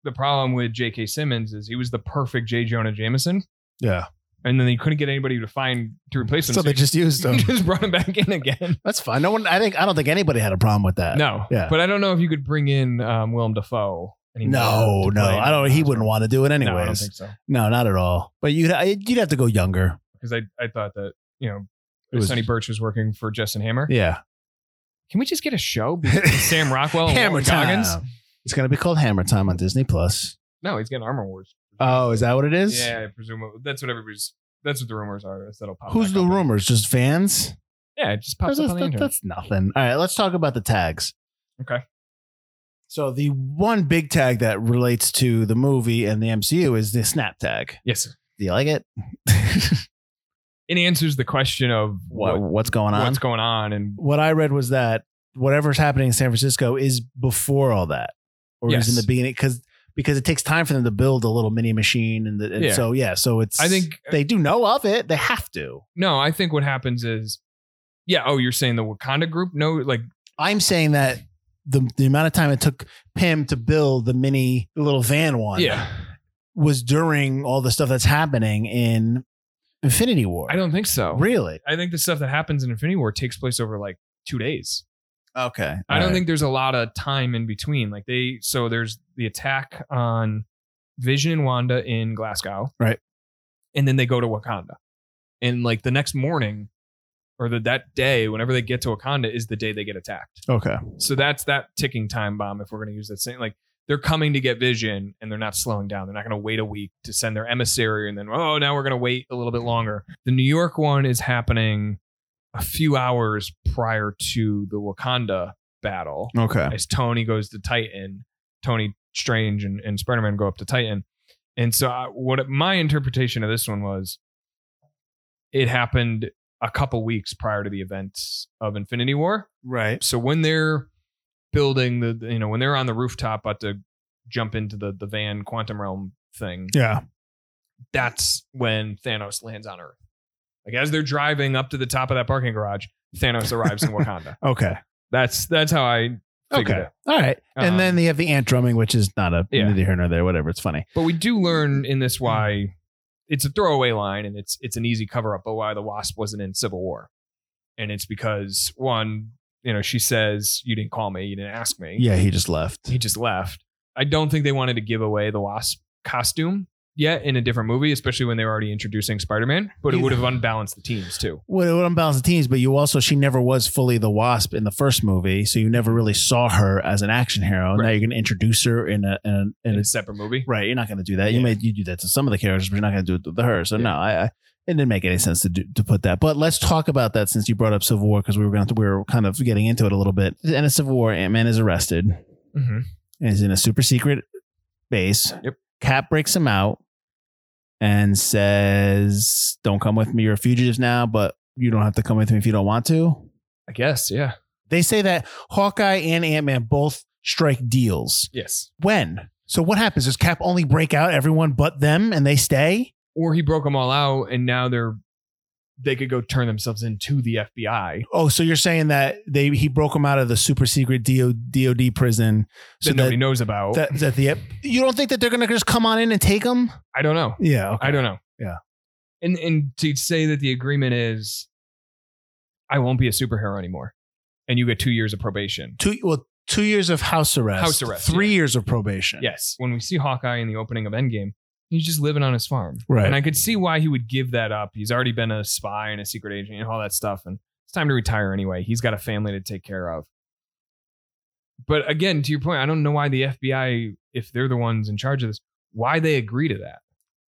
the problem with J.K. Simmons is he was the perfect J. Jonah Jameson, Yeah. and then they couldn't get anybody to find to replace him. So they just used him. just brought him back in again. That's fine. No one, I think, I don't think anybody had a problem with that. No, Yeah. but I don't know if you could bring in um, Willem Dafoe. No, no, I don't. He wouldn't want to do it anyways. No, I don't think so. No, not at all. But you'd you'd have to go younger. Because I, I thought that you know It was- Sonny Burch was working for Justin Hammer. Yeah. Can we just get a show? Sam Rockwell and Hammer Walton Goggins? Time. It's gonna be called Hammer Time on Disney Plus. No, he's getting Armor Wars. Oh, is that what it is? Yeah, I presume that's what everybody's. That's what the rumors are. That'll pop. Who's back the up. rumors? Just fans? Yeah, it just pops That's, up on the internet. that's nothing. All right, let's talk about the tags. Okay. So the one big tag that relates to the movie and the MCU is the snap tag. Yes, Do you like it? it answers the question of what, what, what's going on? what's going on, and what I read was that whatever's happening in San Francisco is before all that, or is in the beginning because because it takes time for them to build a little mini machine, and, the, and Yeah. so yeah, so it's. I think uh, they do know of it. They have to. no. I think what happens is, yeah. Oh, you're saying the Wakanda group? No, like I'm saying that the the amount of time it took Pym to build the mini the little van one, yeah. was during all the stuff that's happening in Infinity War. I don't think so. really. I think the stuff that happens in Infinity War takes place over like two days. Okay, I don't think there's a lot of time in between. Like they, so there's the attack on Vision and Wanda in Glasgow, Right. And then they go to Wakanda, and like the next morning, or the that day, whenever they get to Wakanda, is the day they get attacked. Okay, So that's that ticking time bomb. If we're going to use that same, like they're coming to get Vision, and they're not slowing down. They're not going to wait a week to send their emissary, and then oh, now we're going to wait a little bit longer. The New York one is happening a few hours prior to the Wakanda battle okay, as Tony goes to Titan, Tony Strange and, and Spider Man go up to Titan. And so, I, what my interpretation of this one was, it happened a couple weeks prior to the events of Infinity War. right. So when they're building the, you know, when they're on the rooftop about to jump into the the van quantum realm thing, Yeah, that's when Thanos lands on Earth. Like as they're driving up to the top of that parking garage, Thanos arrives in Wakanda. okay, That's that's how I okay. it. All right, and Um, then you have the ant drumming, which is not a Yeah. neither here nor there. Whatever, it's funny. But we do learn in this why it's a throwaway line and it's it's an easy cover up, but why the Wasp wasn't in Civil War. And it's because one, you know, she says, You didn't call me, you didn't ask me. Yeah, he just left. He just left. I don't think they wanted to give away the Wasp costume yet in a different movie, especially when they were already introducing Spider-Man. But it would have unbalanced the teams too. Well, it would unbalance the teams, but you also she never was fully the Wasp in the first movie, so you never really saw her as an action hero. Now you're going to introduce her in a in a, in In a a separate movie. right. You're not going to do that. You Yeah. may you do that to some of the characters, but you're not going to do it to her. So Yeah. no, I, I it didn't make any sense to do, to put that. But let's talk about that since you brought up Civil War because we were going to we were kind of getting into it a little bit. And a Civil War, Ant Man is arrested hmm and is in a super secret base. Yep. Cap breaks him out and says, "Don't come with me. You're fugitives now, but you don't have to come with me if you don't want to." I guess, yeah. They say that Hawkeye and Ant Man both strike deals. Yes. When? So what happens? Does Cap only break out everyone but them and they stay? Or he broke them all out and now they're they could go turn themselves into the FBI. Oh, so you're saying that they he broke them out of the super secret DO, DOD prison so that nobody that, knows about. that, that the you don't think that they're gonna just come on in and take them? I don't know. Yeah, okay. I don't know. Yeah. And and to say that the agreement is I won't be a superhero anymore. And you get two years of probation. two well two years of house arrest, House arrest, three yeah. years of probation. Yes. When we see Hawkeye in the opening of Endgame, he's just living on his farm. Right. And I could see why he would give that up. He's already been a spy and a secret agent and all that stuff. And it's time to retire anyway. He's got a family to take care of. But again, to your point, I don't know why the FBI, if they're the ones in charge of this, why they agree to that.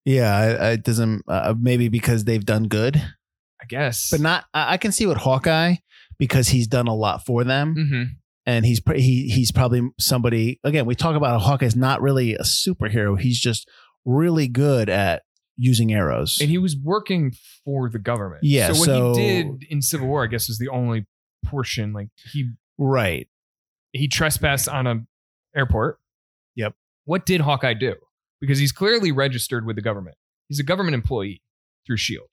Yeah, it doesn't. Uh, maybe because they've done good, I guess. but not. I can see what Hawkeye because he's done a lot for them, hmm and he's he he's probably somebody. Again, we talk about how Hawkeye's not really a superhero. He's just really good at using arrows. And he was working for the government. Yeah, So what so- he did in Civil War, I guess, is the only portion. Like he right. he trespassed on a airport. Yep. What did Hawkeye do? Because he's clearly registered with the government. He's a government employee through Shield.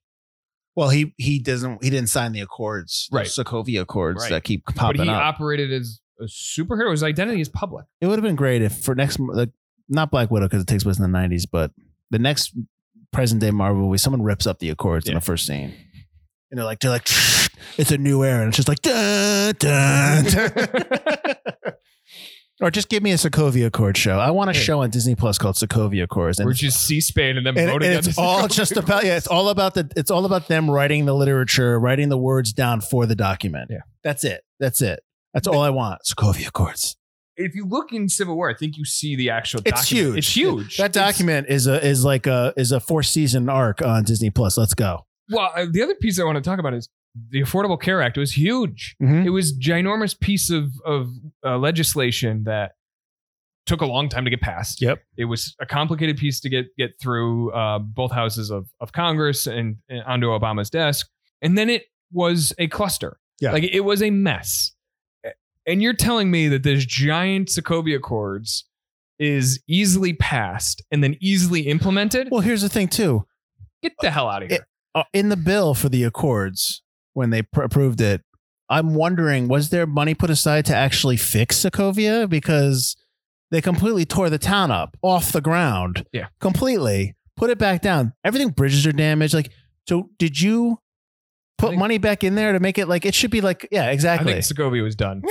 Well, he he doesn't. He didn't sign the accords, the Right. Sokovia Accords Right. that keep popping up. But he up. operated as a superhero. His identity is public. it would have been great if for next like not Black Widow because it takes place in the nineties, but the next present day Marvel movie, someone rips up the Accords in Yeah. the first scene, and they're like, they're like, it's a new era, and it's just like, dun, dun, dun. Or just give me a Sokovia Accord show. I want a Yeah. show on Disney Plus called Sokovia Accords. And Or just C-SPAN and then and, voting and on it's all just about yeah, it's all about the it's all about them writing the literature, writing the words down for the document. Yeah. That's it. That's it. That's all I want. Sokovia Accords. If you look in Civil War, I think you see the actual. It's document. huge. It's huge. That It's- document is a is like a is a four season arc on Disney Plus. Let's go. well, uh, the other piece I want to talk about is the Affordable Care Act was huge. Mhm. It was ginormous piece of of uh, legislation that took a long time to get passed. Yep. It was a complicated piece to get get through uh, both houses of of Congress and, and onto Obama's desk, and then it was a cluster. Yeah. like it was a mess. And you're telling me that this giant Sokovia Accords is easily passed and then easily implemented? Well, here's the thing too. Get the hell out of here. Uh, in the bill for the Accords, when they pr- approved it, I'm wondering was there money put aside to actually fix Sokovia because they completely tore the town up off the ground. Yeah. completely put it back down. Everything bridges are damaged. Like, so did you put think- money back in there to make it like it should be like yeah I exactly. think Sokovia was done.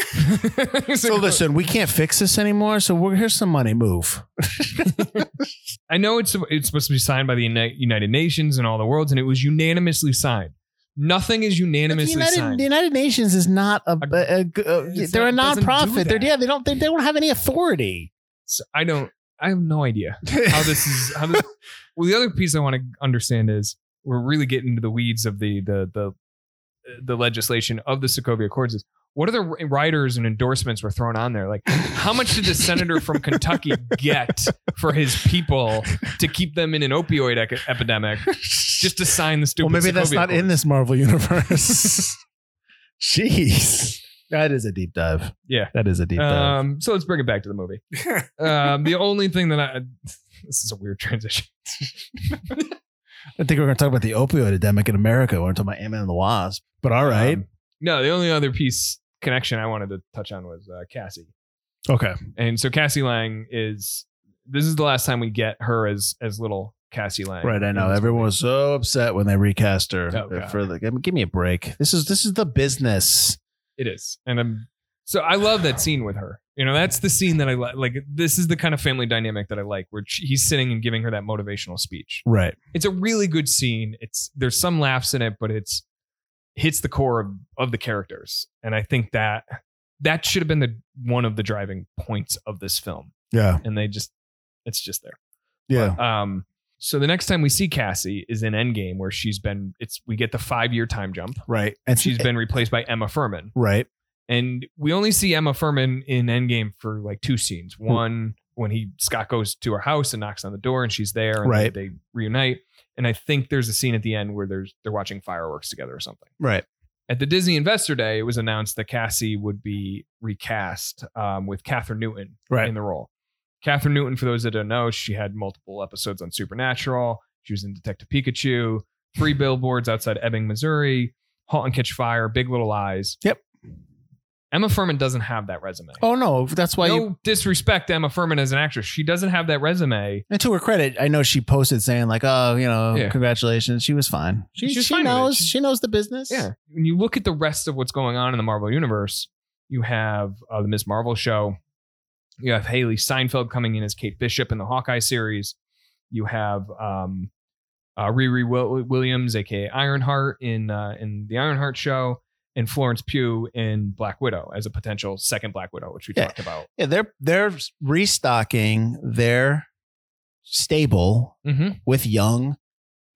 so listen, we can't fix this anymore. So we're, here's some money. Move. I know it's it's supposed to be signed by the Uni- United Nations and all the worlds, and it was unanimously signed. Nothing is The unanimously United, signed. the United Nations is not a, a, a- a- It's they're a not- doesn't do nonprofit. They're that. yeah, they don't they, they don't have any authority. So I don't. I have no idea how this is. How this, well, the other piece I want to understand is we're really getting into the weeds of the the the the legislation of the Sokovia Accords. Is what are the riders and endorsements were thrown on there? Like, how much did the senator from Kentucky get for his people to keep them in an opioid ec- epidemic just to sign the stupid? well, maybe that's Sokovia not in this Marvel universe. Jeez, that is a deep dive. Yeah. that is a deep dive. Um, so let's bring it back to the movie. um, the only thing that I this is a weird transition. I think we're going to talk about the opioid epidemic in America. We're going to talk about Ant-Man and the Wasp. But all right, Um, no, the only other piece connection I wanted to touch on was uh, Cassie. okay, And so Cassie Lang is this is the last time we get her as as little Cassie Lang. right. I know everyone movie. was so upset when they recast her. Oh, for the, give me a break. This is this is the business. It is, and I'm so I love that scene with her. You know, that's the scene that I like. Like this is the kind of family dynamic that I like, where she, he's sitting and giving her that motivational speech. Right. It's a really good scene. It's there's some laughs in it, but it's hits the core of, of the characters, and I think that that should have been the one of the driving points of this film. Yeah. And they just, it's just there. Yeah. Um, so the next time we see Cassie is in Endgame, where she's been. It's we get the five year time jump. right. And She's been replaced by Emma Fuhrmann, right. And we only see Emma Fuhrmann in Endgame for like two scenes. Hmm. One when he Scott goes to her house and knocks on the door, and she's there, and Right. they, they reunite. And I think there's a scene at the end where there's they're watching fireworks together or something. Right. At the Disney Investor Day, it was announced that Cassie would be recast um, with Kathryn Newton Right. in the role. Kathryn Newton, for those that don't know, she had multiple episodes on Supernatural. She was in Detective Pikachu, Three Billboards Outside Ebbing, Missouri, Halt and Catch Fire, Big Little Lies. Yep. Emma Fuhrmann doesn't have that resume. Oh no, that's why no you. disrespect to Emma Fuhrmann as an actress. She doesn't have that resume. And to her credit, I know she posted saying like, "Oh, you know, Yeah. congratulations." She was fine. She, She she fine knows. She- She knows the business. Yeah. When you look at the rest of what's going on in the Marvel universe, you have uh, the Miss Marvel show. You have Hailee Steinfeld coming in as Kate Bishop in the Hawkeye series. You have um, uh, Riri Williams, aka Ironheart, in uh, in the Ironheart show, and Florence Pugh in Black Widow as a potential second Black Widow, which we Yeah. talked about. Yeah, they're they're restocking their stable Mm-hmm. with young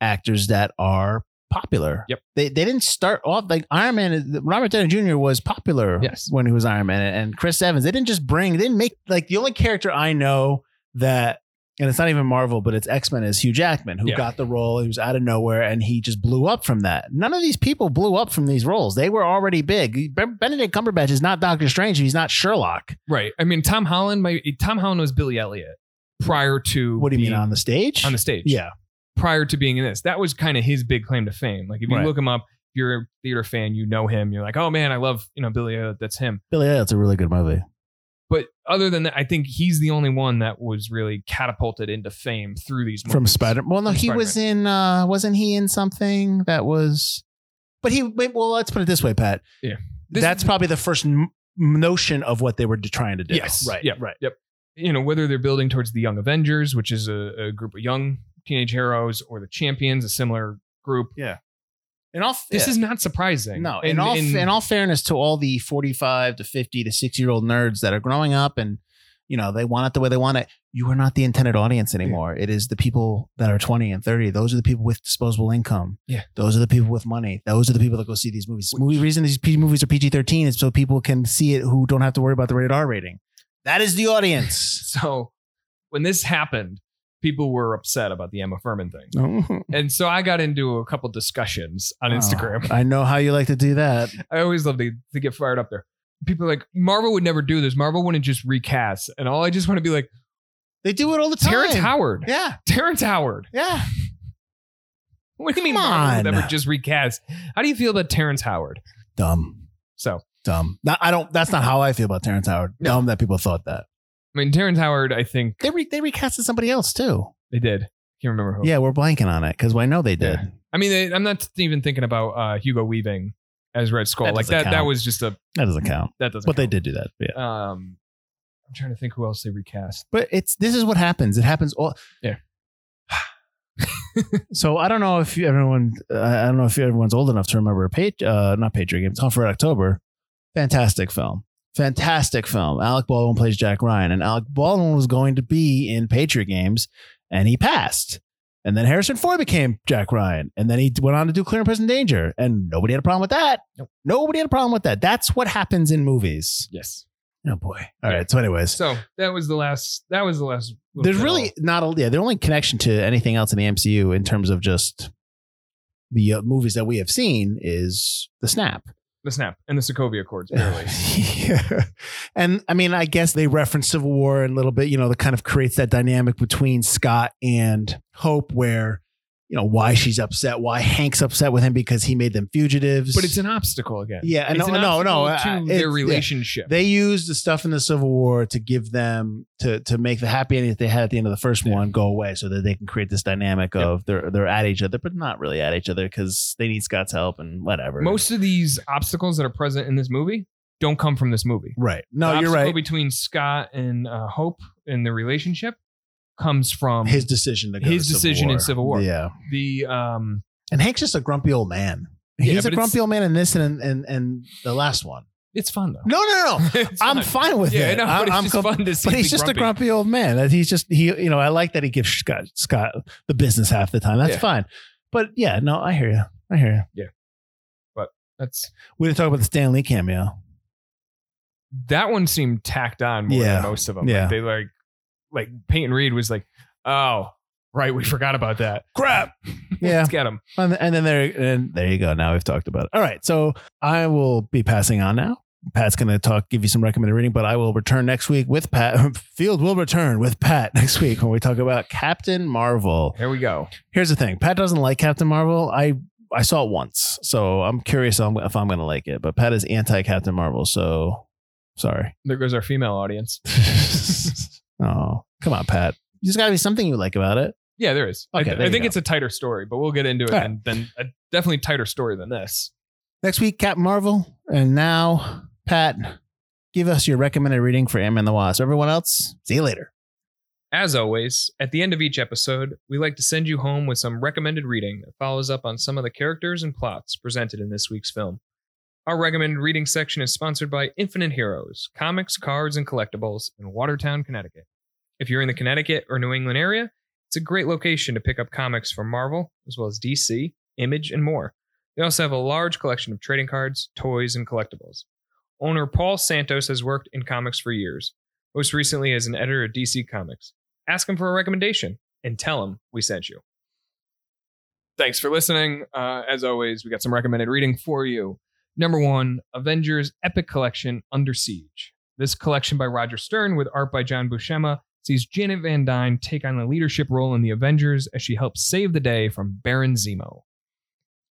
actors that are popular. Yep. They they didn't start off like Iron Man. Robert Downey Jr. was popular Yes. when he was Iron Man, and Chris Evans. They didn't just bring. They didn't make like the only character I know that. And it's not even Marvel, but it's X Men. Is Hugh Jackman who Yeah. got the role? He was out of nowhere, and he just blew up from that. None of these people blew up from these roles. They were already big. Benedict Cumberbatch is not Doctor Strange. He's not Sherlock. Right. I mean, Tom Holland. My Tom Holland was Billy Elliot prior to What do you mean on the stage? on the stage. yeah, prior to being in this. That was kind of his big claim to fame. Like if you Right. look him up, if you're a theater fan, you know him. You're like, oh man, I love you know Billy. Elliot, that's him. Billy Elliot's a really good movie. But other than that, I think he's the only one that was really catapulted into fame through these movies. from Spider. Well, no, From he was in. uh Wasn't he in something that was? But he. wait, Well, let's put it this way, Pat. Yeah. This- That's probably the first m- notion of what they were trying to do. Yes. Right. Yep. Right. Yep. You know, whether they're building towards the Young Avengers, which is a, a group of young teenage heroes, or the Champions, a similar group. In all, This yeah. is not surprising. no. In And- all, and- in all fairness to all the forty-five to fifty to sixty-year-old nerds that are growing up and you know they want it the way they want it. You are not the intended audience anymore. It is the people that are twenty and thirty. Those are the people with disposable income. Yeah. Those are the people with money. Those are the people that go see these movies. Movie reason these P- movies are PG thirteen is so people can see it who don't have to worry about the rated R rating. That is the audience. so when this happened, people were upset about the Emma Fuhrmann thing. Oh. And so I got into a couple discussions on oh, Instagram. Oh, I know how you like to do that. I always love to, to get fired up there. People are like, Marvel would never do this. Marvel wouldn't just recast. And all I just want to be like, They do it all the time. Terrence Howard. Yeah. Terrence Howard. Yeah. What do you mean Marvel would never just recast? How do you feel about Terrence Howard? Dumb. So, Dumb. Not, I don't. That's not how I feel about Terrence Howard. No. Dumb that people thought that. I mean, Terrence Howard, I think They re, they recasted somebody else too. they did. Can't remember who. Yeah, we're blanking on it because I know they did. Yeah. I mean, they, I'm not even thinking about uh, Hugo Weaving as Red Skull. That like doesn't that. That count. was just a That doesn't count. that doesn't. But they count. did do that. Yeah. Um, I'm trying to think who else they recast. But it's this is what happens. It happens all. Yeah. so I don't know if you, everyone. I don't know if everyone's old enough to remember. Pat, uh, not Patriot Games. Hunt for Red October. Fantastic film. Fantastic film. Alec Baldwin plays Jack Ryan, and Alec Baldwin was going to be in Patriot Games, and he passed. And then Harrison Ford became Jack Ryan, and then he went on to do Clear and Present Danger, and nobody had a problem with that. Nope. Nobody had a problem with that. That's what happens in movies. Yes. Oh boy. All right. So, anyways, So that was the last. That was the last. there's really of- not a yeah the only connection to anything else in the MCU in terms of just the uh, movies that we have seen is the snap. The snap and the Sokovia Accords. Barely. yeah. And I mean, I guess they reference Civil War a little bit, you know, that kind of creates that dynamic between Scott and Hope where, you know, why she's upset, why Hank's upset with him because he made them fugitives. but it's an obstacle again. Yeah, It's no, no, no, uh, their yeah. relationship. they used the stuff in the Civil War to give them to to make the happy ending that they had at the end of the first Yeah. one go away, so that they can create this dynamic of they're they're at each other, but not really at each other because they need Scott's help and whatever. Most of these obstacles that are present in this movie don't come from this movie. right? The No, you're right. Between Scott and uh, Hope in the relationship comes from His decision to go His to Civil decision in Civil War. Yeah, the um. and Hank's just a grumpy old man. Yeah, He's a grumpy old man in this and and and the last one. It's fun though. No, no, no. I'm fun. fine with Yeah, it. no, I'm, but it's I'm com- fun to see. But he's just grumpy. a grumpy old man. He's just he. You know, I like that he gives Scott Scott the business half the time. That's Yeah. fine. But yeah, no, I hear you. I hear you. Yeah. But that's We didn't talk about the Stan Lee cameo. that one seemed tacked on more Yeah. than most of them. Yeah. Like, they like like Peyton Reed was like, oh right, we forgot about that. Crap. Yeah. Let's get him. And, and then there and there you go. Now we've talked about it. All right. So I will be passing on now. Pat's going to talk, give you some recommended reading, but I will return next week with Pat. Field will return with Pat next week when we talk about Captain Marvel. Here we go. Here's the thing: Pat doesn't like Captain Marvel. I I saw it once, so I'm curious if I'm, if I'm going to like it. But Pat is anti Captain Marvel, so sorry. There goes our female audience. Oh, come on, Pat. There's got to be something you like about it. Yeah, there is. Okay, I, there I think go. it's a tighter story, but we'll get into it. All right. And then a definitely tighter story than this. Next week, Captain Marvel, and now Pat, give us your recommended reading for Ant Man the Wasp. Everyone else, see you later. As always, at the end of each episode, we like to send you home with some recommended reading that follows up on some of the characters and plots presented in this week's film. Our recommended reading section is sponsored by Infinite Heroes, comics, cards, and collectibles in Watertown, Connecticut. If you're in the Connecticut or New England area, it's a great location to pick up comics from Marvel, as well as DC, Image, and more. They also have a large collection of trading cards, toys, and collectibles. Owner Paul Santos has worked in comics for years, most recently as an editor of DC Comics. Ask him for a recommendation and tell him we sent you. Thanks for listening. Uh, as always, we got some recommended reading for you. Number one, Avengers Epic Collection Under Siege. This collection by Roger Stern with art by John Buscema sees Janet Van Dyne take on a leadership role in the Avengers as she helps save the day from Baron Zemo.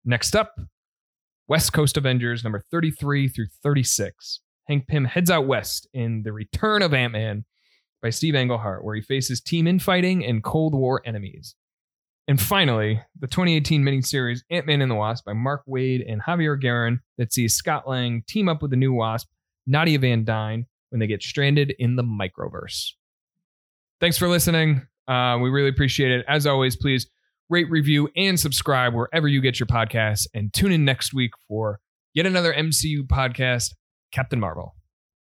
Next up, West Coast Avengers number 33 through 36. Hank Pym heads out west in The Return of Ant Man by Steve Englehart, where he faces team infighting and Cold War enemies. And finally, the 2018 miniseries Ant Man and the Wasp by Mark Waid and Javier Garrón that sees Scott Lang team up with the new Wasp Nadia Van Dyne when they get stranded in the microverse. Thanks for listening. Uh, we really appreciate it. As always, please rate, review, and subscribe wherever you get your podcasts. And tune in next week for yet another MCU podcast, Captain Marvel.